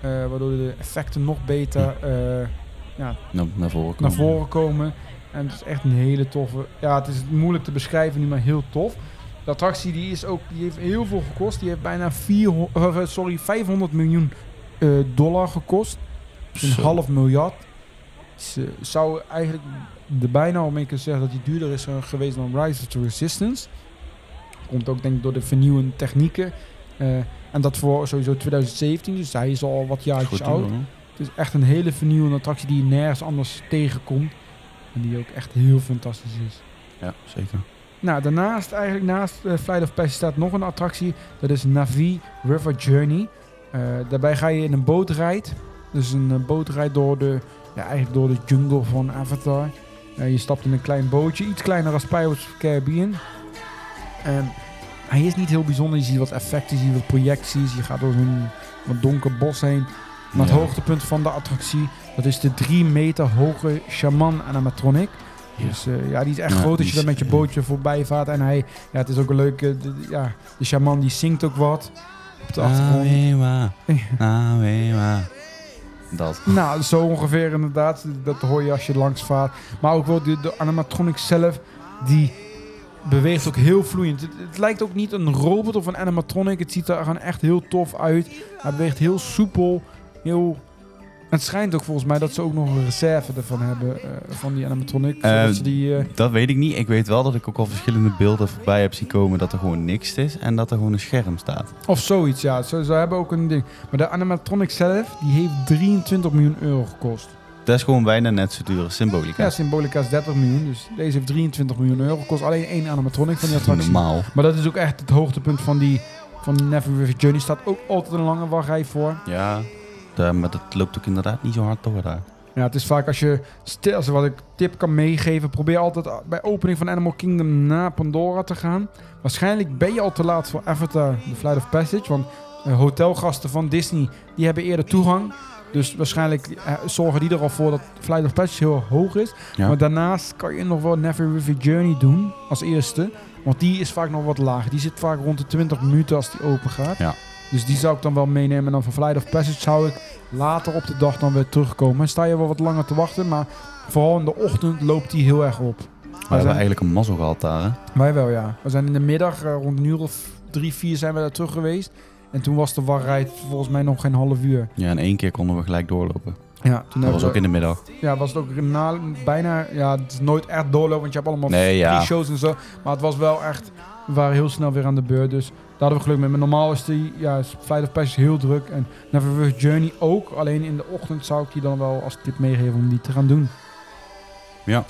Eh, waardoor de effecten nog beter eh, ja, naar, naar voren naar komen. voren komen. En het is echt een hele toffe... Ja, het is moeilijk te beschrijven nu, maar heel tof. De attractie die is ook, die heeft heel veel gekost. Die heeft bijna 400, eh, sorry, 500 miljoen eh, dollar gekost. Dus een Zo. half miljard. Ze zou eigenlijk er bijna al mee kunnen zeggen dat die duurder is eh, geweest dan Rise of the Resistance. Komt ook denk ik door de vernieuwende technieken. Eh, en dat voor sowieso 2017, dus hij is al wat jaartjes oud. doen. Het is echt een hele vernieuwende attractie die je nergens anders tegenkomt. En die ook echt heel fantastisch is. Ja, zeker. Nou, daarnaast, eigenlijk naast eh, Flight of Passage staat nog een attractie. Dat is Navi River Journey. Eh, daarbij ga je in een bootrijdt. Dus een uh, bootrijdt door de, ja, eigenlijk door de jungle van Avatar. Uh, je stapt in een klein bootje, iets kleiner als Pirates of the Caribbean. En hij is niet heel bijzonder. Je ziet wat effecten, je ziet wat projecties. Je gaat door een wat donker bos heen. Maar het hoogtepunt van de attractie, dat is de 3 meter hoge shaman animatronic. Ja. Dus eh, ja, die is echt Ja, groot als je daar met je bootje voorbij vaart. En hij, ja, het is ook een leuke, de, de- ja, de shaman die zingt ook wat op de achtergrond. Awewa, awewa. Dat. Nou, zo ongeveer inderdaad. Dat hoor je als je langs vaart. Maar ook wel de, de animatronic zelf, die beweegt ook heel vloeiend. Het, het lijkt ook niet een robot of een animatronic. Het ziet er gewoon echt heel tof uit. Hij beweegt heel soepel, heel... Het schijnt ook volgens mij dat ze ook nog een reserve ervan hebben, eh, van die animatronic. Eh, ze die, eh, Dat weet ik niet. Ik weet wel dat ik ook al verschillende beelden voorbij heb zien komen dat er gewoon niks is en dat er gewoon een scherm staat. Of zoiets, ja. Ze, ze hebben ook een ding. Maar de animatronic zelf, die heeft 23 miljoen euro gekost. Dat is gewoon bijna net zo duur als Symbolica. Ja, Symbolica is 30 miljoen. Dus deze heeft 23 miljoen euro gekost. Alleen één animatronic van die attractie. normaal. Maar dat is ook echt het hoogtepunt van die, van Never River Journey. Staat ook altijd een lange wachtrij voor. Ja, daar, maar dat loopt ook inderdaad niet zo hard door daar. Ja, het is vaak als je, stil, als wat ik tip kan meegeven, probeer altijd bij opening van Animal Kingdom naar Pandora te gaan. Waarschijnlijk ben je al te laat voor Avatar, The Flight of Passage, want eh, hotelgasten van Disney, die hebben eerder toegang. Dus waarschijnlijk eh, zorgen die er al voor dat Flight of Passage heel hoog is. Ja. Maar daarnaast kan je nog wel Never River Journey doen als eerste. Want die is vaak nog wat lager. Die zit vaak rond de 20 minuten als die open gaat. Ja. Dus die zou ik dan wel meenemen. En dan van Flight of Passage zou ik later op de dag dan weer terugkomen. En sta je wel wat langer te wachten. Maar vooral in de ochtend loopt die heel erg op. We hebben eigenlijk een mazzel gehad daar, hè? Wij wel, ja. We zijn in de middag, eh, rond een uur of drie, vier zijn we daar terug geweest. En toen was de wachtrij volgens mij nog geen half uur. Ja, in één keer konden we gelijk doorlopen. Ja, toen Dat was we- ook in de middag. Ja, was het ook na, bijna... Ja, het is nooit echt doorlopen, want je hebt allemaal Nee, ja. free shows en zo. Maar het was wel echt... We waren heel snel weer aan de beurt, dus daar hadden we geluk mee. Maar normaal is die ja, Flight of Passage heel druk. En Never River Journey ook. Alleen in de ochtend zou ik die dan wel als tip meegeven om die te gaan doen. Ja.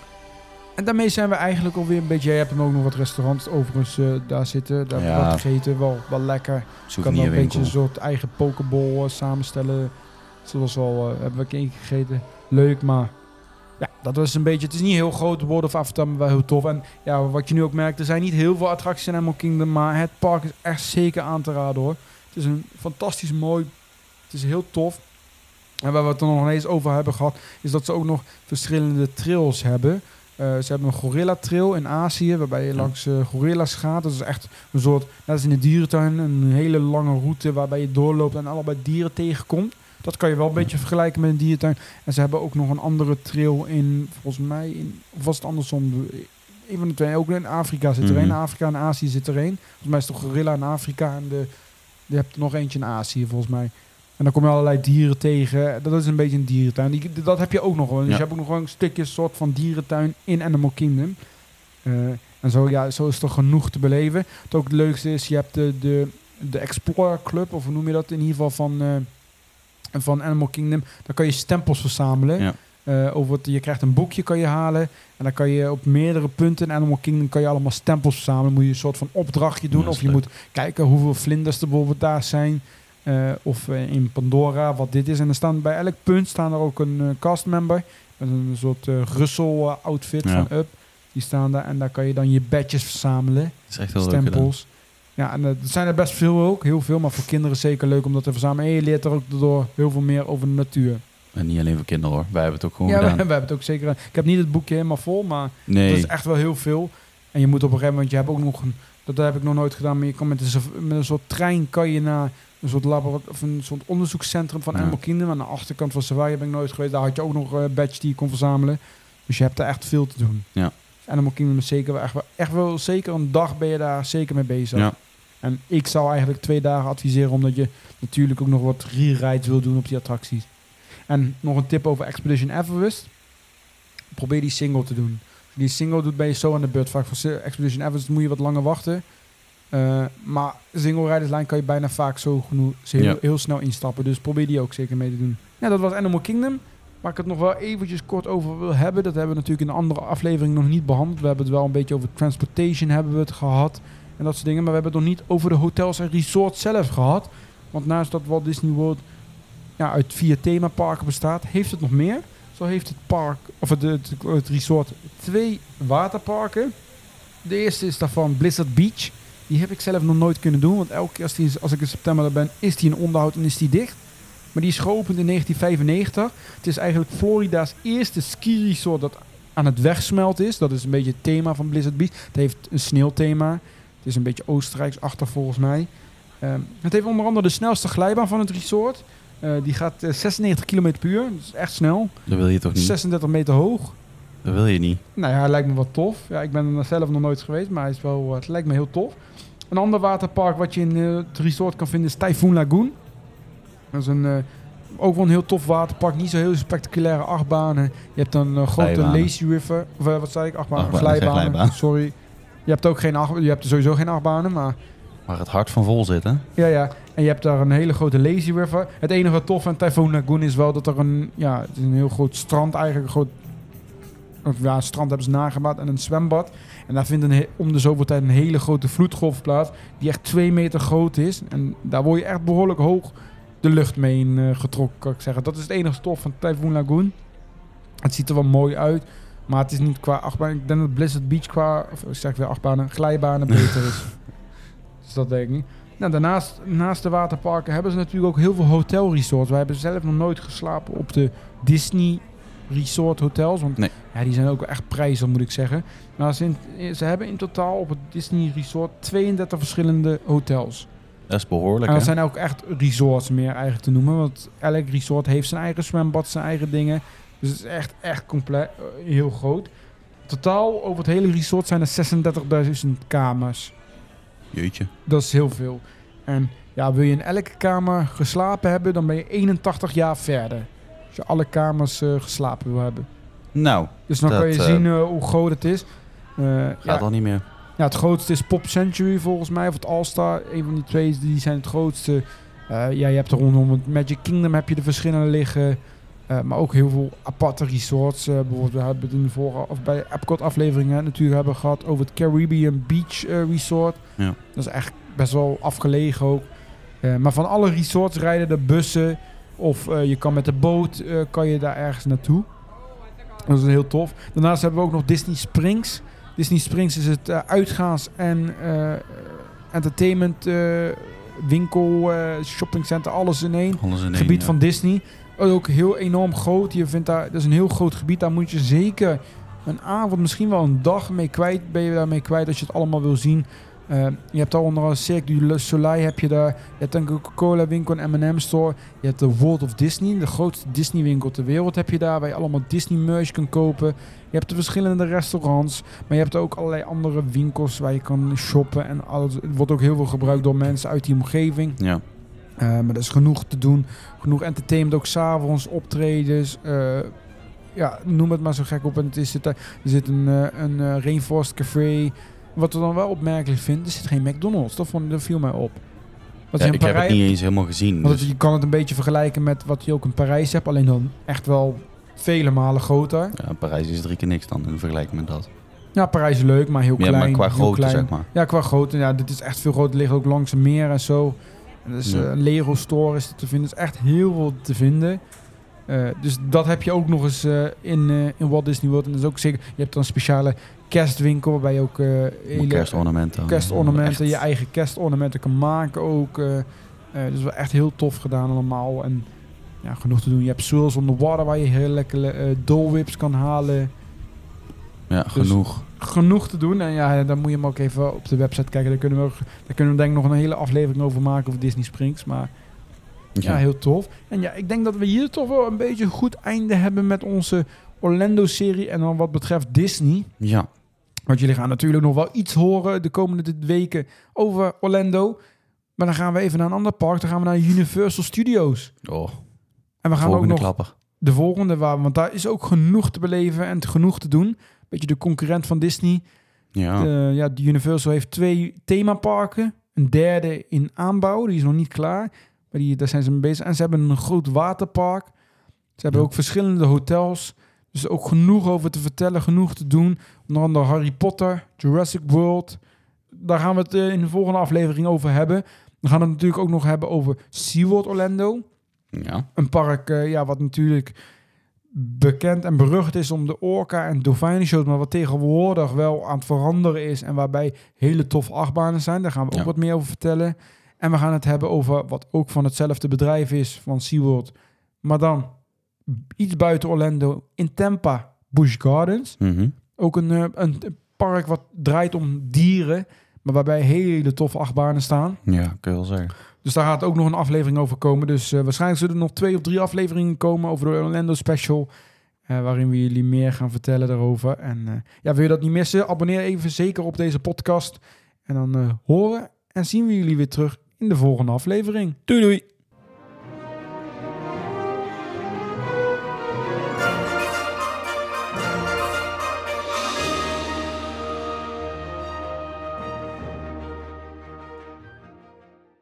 En daarmee zijn we eigenlijk alweer een beetje... Je hebt hem ook nog wat restaurants overigens eh, daar zitten. Daar Ja. wat gegeten. Wel, wel lekker. kan wel een beetje een soort eigen pokeball eh, samenstellen. Zoals wel, eh, hebben we een gegeten. Leuk, maar dat was een beetje... Het is niet heel groot, de World of Avatar, maar wel heel tof. En ja, wat je nu ook merkt, er zijn niet heel veel attracties in Animal Kingdom, maar het park is echt zeker aan te raden hoor. Het is een fantastisch mooi, het is heel tof. En waar we het er nog eens over hebben gehad, is dat ze ook nog verschillende trails hebben. Eh, ze hebben een gorilla trail in Azië, waarbij je Ja. langs eh, gorilla's gaat. Dat is echt een soort, net als in de dierentuin, een hele lange route waarbij je doorloopt en allebei dieren tegenkomt. Dat kan je wel een beetje vergelijken met een dierentuin. En ze hebben ook nog een andere trail in, volgens mij, in, of was het andersom? Een van de twee, ook in Afrika zit er een. Afrika en Azië zit er een. Volgens mij is het toch gorilla in Afrika en de, je hebt er nog eentje in Azië, volgens mij. En dan kom je allerlei dieren tegen. Dat is een beetje een dierentuin. Die, dat heb je ook nog wel. Dus Ja. je hebt ook nog wel een stukje soort van dierentuin in Animal Kingdom. Eh, en zo, ja, zo is er genoeg te beleven. Het ook het leukste is, je hebt de, de, de Explorer Club, of hoe noem je dat in ieder geval van, eh, van Animal Kingdom. Daar kan je stempels verzamelen. Ja. Eh, over het, je krijgt een boekje kan je halen. En dan kan je op meerdere punten in Animal Kingdom kan je allemaal stempels verzamelen. Moet je een soort van opdrachtje doen. Ja, of je leuk. moet kijken hoeveel vlinders er bijvoorbeeld daar zijn. Eh, of eh, in Pandora, wat dit is. En er staan bij elk punt staan er ook een eh, castmember. Met een soort Russell outfit Ja. van Up. Die staan daar en daar kan je dan je badges verzamelen. Dat is echt heel leuk gedaan. stempels. Ja, en eh, er zijn er best veel ook. Heel veel. Maar voor kinderen zeker leuk om dat te verzamelen. En je leert er ook door heel veel meer over de natuur. En niet alleen voor kinderen hoor. Wij hebben het ook gewoon Ja, hebben het ook zeker. Ik heb niet het boekje helemaal vol, maar Nee. dat is echt wel heel veel. En je moet op een gegeven moment, je hebt ook nog een, dat heb ik nog nooit gedaan, maar je kan met een, met een soort trein kan je naar een soort labo of een soort onderzoekscentrum van Ja. Animal Kingdom. Aan de achterkant van Safari ben ik nooit geweest. Daar had je ook nog eh badge die je kon verzamelen. Dus je hebt er echt veel te doen. Ja. Animal Kingdom is zeker wel echt, wel- echt wel zeker een dag ben je daar zeker mee bezig. Ja. En ik zou eigenlijk twee dagen adviseren, omdat je natuurlijk ook nog wat re-rides wil doen op die attracties. En nog een tip over Expedition Everest. Probeer die single te doen. Als je die single doet, ben je zo aan de beurt. Vaak voor Expedition Everest moet je wat langer wachten. Eh, maar single rijderslijn kan je bijna vaak zo genoeg heel, Ja. heel snel instappen. Dus probeer die ook zeker mee te doen. Ja, dat was Animal Kingdom. Waar ik het nog wel eventjes kort over wil hebben. Dat hebben we natuurlijk in de andere aflevering nog niet behandeld. We hebben het wel een beetje over transportation hebben we het gehad. En dat soort dingen. Maar we hebben het nog niet over de hotels en resorts zelf gehad. Want naast dat Walt Disney World ja, uit vier themaparken bestaat, heeft het nog meer. Zo heeft het park, of het, het, resort, twee waterparken. De eerste is daarvan Blizzard Beach. Die heb ik zelf nog nooit kunnen doen. Want elke keer als, die, als ik in september er ben, is die in onderhoud en is die dicht. Maar die is geopend in 1995. Het is eigenlijk Florida's eerste ski-resort dat aan het wegsmelten is. Dat is een beetje het thema van Blizzard Beach. Het heeft een sneeuwthema. Het is een beetje Oostenrijks achter volgens mij. Ehm, het heeft onder andere de snelste glijbaan van het resort. Uh, die gaat uh, 96 km per uur. Dat is echt snel. Dat wil je toch niet? 36 meter hoog. Dat wil je niet. Nou ja, lijkt me wat tof. Ja, ik ben er zelf nog nooit geweest, maar hij is wel, het lijkt me heel tof. Een ander waterpark wat je in het resort kan vinden is Typhoon Lagoon. Dat is een, uh, ook wel een heel tof waterpark. Niet zo heel spectaculaire achtbanen. Je hebt een uh, grote Glijbanen. lazy river. Of wat zei ik? Achtbanen. Achtbanen, glijbanen. glijbaan. Sorry. Je hebt ook geen acht, je hebt sowieso geen achtbanen, maar Waar het hart van vol zit, hè? ja, ja. En je hebt daar een hele grote lazy river. Het enige wat tof aan Typhoon Lagoon is wel dat er een, ja, het is een heel groot strand eigenlijk. Een groot, of ja, een strand hebben ze nagebouwd en een zwembad. En daar vindt een, om de zoveel tijd een hele grote vloedgolf plaats. Die echt twee meter groot is. En daar word je echt behoorlijk hoog de lucht mee in eh, getrokken, kan ik zeggen. Dat is het enige stof van Typhoon Lagoon. Het ziet er wel mooi uit. Maar het is niet qua achtbaan. Ik denk dat Blizzard Beach qua, of zeg ik weer achtbanen, glijbanen beter is. dus dat denk ik. Nou, daarnaast, naast de waterparken hebben ze natuurlijk ook heel veel hotelresorts. Wij hebben zelf nog nooit geslapen op de Disney Resort hotels. Want Nee. ja, die zijn ook echt prijzig, moet ik zeggen. Maar ze, in- ze hebben in totaal op het Disney Resort 32 verschillende hotels. Dat is behoorlijk, En hè? dat zijn ook echt resorts meer eigenlijk te noemen. Want elk resort heeft zijn eigen zwembad, zijn eigen dingen. Dus het is echt, echt compleet, eh, heel groot. Totaal over het hele resort zijn er 36.000 kamers. Jeetje. Dat is heel veel. En ja, wil je in elke kamer geslapen hebben, dan ben je 81 jaar verder. Als je alle kamers eh, geslapen wil hebben. Nou, Dus dan Dat, kan je eh, zien hoe groot het is. Gaat ja, al niet meer. Ja, het grootste is Pop Century volgens mij, of het All-Star. Een van die twee die zijn het grootste. Eh, ja, je hebt er rondom het Magic Kingdom heb je de verschillende liggen. Eh, maar ook heel veel aparte resorts. Eh, bijvoorbeeld, we hebben het in de vorige, of bij Epcot afleveringen natuurlijk hebben gehad over het Caribbean Beach Resort. Ja. Dat is echt best wel afgelegen ook. Maar van alle resorts rijden er bussen. Of je kan met de boot kan je daar ergens naartoe. Dat is heel tof. Daarnaast hebben we ook nog Disney Springs. Disney Springs is het eh, uitgaans- en eh, entertainment eh, winkel, shoppingcenter, alles in één. Alles in één, gebied ja. van Disney. Ook heel enorm groot. Je vindt daar, dat is een heel groot gebied. Daar moet je zeker een avond, misschien wel een dag mee kwijt. Ben je daarmee kwijt als je het allemaal wil zien. Je hebt daar onder Cirque du Soleil heb je daar. Je hebt een Coca-Cola winkel, een M&M store. Je hebt de World of Disney, de grootste Disney winkel ter wereld heb je daar. Waar je allemaal Disney merch kan kopen. Je hebt de verschillende restaurants. Maar je hebt ook allerlei andere winkels waar je kan shoppen. En alles. Het wordt ook heel veel gebruikt door mensen uit die omgeving. Ja. Eh, maar er is genoeg te doen. Genoeg entertainment, ook s'avonds, optredens. eh, ja, noem het maar zo gek op. En het is het, er zit een, eh, een eh, Rainforest Café. Wat ik dan wel opmerkelijk vind, er zit geen McDonald's. Dat, vond, dat viel mij op. Wat Ja, in ik heb het niet eens helemaal gezien. want Dus, je kan het een beetje vergelijken met wat je ook in Parijs hebt. Alleen dan echt wel vele malen groter. ja, Parijs is drie keer niks dan in vergelijking met dat. Ja, Parijs is leuk, maar heel Ja, klein. maar qua grootte, klein. zeg maar. Ja, qua grootte. Ja, dit is echt veel groter. Het ligt ook langs een meer en zo. En dus Ja. eh, een Lego store is te vinden. Is echt heel veel te vinden. Eh, dus dat heb je ook nog eens eh, in, in Walt Disney World. En dat is ook zeker. Je hebt dan een speciale kerstwinkel waarbij je ook hele Kerstornamenten. kerstornamenten, je eigen kerstornamenten kan maken ook. dus wel echt heel tof gedaan allemaal. En ja, genoeg te doen. Je hebt Swirls on the Water waar je heel lekkere Dole Whips kan halen Ja, Dus- genoeg. genoeg te doen. En ja, dan moet je hem ook even op de website kijken. Daar kunnen we, ook- daar kunnen we denk ik nog een hele aflevering over maken over Disney Springs. Maar ja, Ja. heel tof. En ja, ik denk dat we hier toch wel een beetje een goed einde hebben met onze Orlando-serie. En dan wat betreft Disney. ja. Want jullie gaan natuurlijk nog wel iets horen de komende weken over Orlando. Maar dan gaan we even naar een ander park. Dan gaan we naar Universal Studios. Oh, En we gaan ook nog klapper. de volgende, waar, want daar is ook genoeg te beleven en genoeg te doen. Beetje de concurrent van Disney. Ja. De, ja, de Universal heeft twee themaparken. Een derde in aanbouw, die is nog niet klaar. Maar die, daar zijn ze mee bezig. En ze hebben een groot waterpark. Ze hebben Ja. ook verschillende hotels. Dus ook genoeg over te vertellen, genoeg te doen. Onder andere Harry Potter, Jurassic World. Daar gaan we het eh, in de volgende aflevering over hebben. We gaan het natuurlijk ook nog hebben over SeaWorld Orlando. Ja. Een park eh, ja, wat natuurlijk bekend en berucht is om de orka en dolfijnenshows, maar wat tegenwoordig wel aan het veranderen is en waarbij hele toffe achtbanen zijn. Daar gaan we ook wat meer over vertellen. En we gaan het hebben over wat ook van hetzelfde bedrijf is van SeaWorld, maar dan iets buiten Orlando in Tampa, Busch Gardens. Mhm. Ook een, eh, een park wat draait om dieren, maar waarbij hele toffe achtbanen staan. Ja, kun je wel zeggen. Dus daar gaat ook nog een aflevering over komen. Dus eh, waarschijnlijk zullen er nog twee of drie afleveringen komen over de Orlando Special. eh, waarin we jullie meer gaan vertellen daarover. En eh, ja, wil je dat niet missen? Abonneer even zeker op deze podcast. En dan horen en zien we jullie weer terug in de volgende aflevering. Doei doei!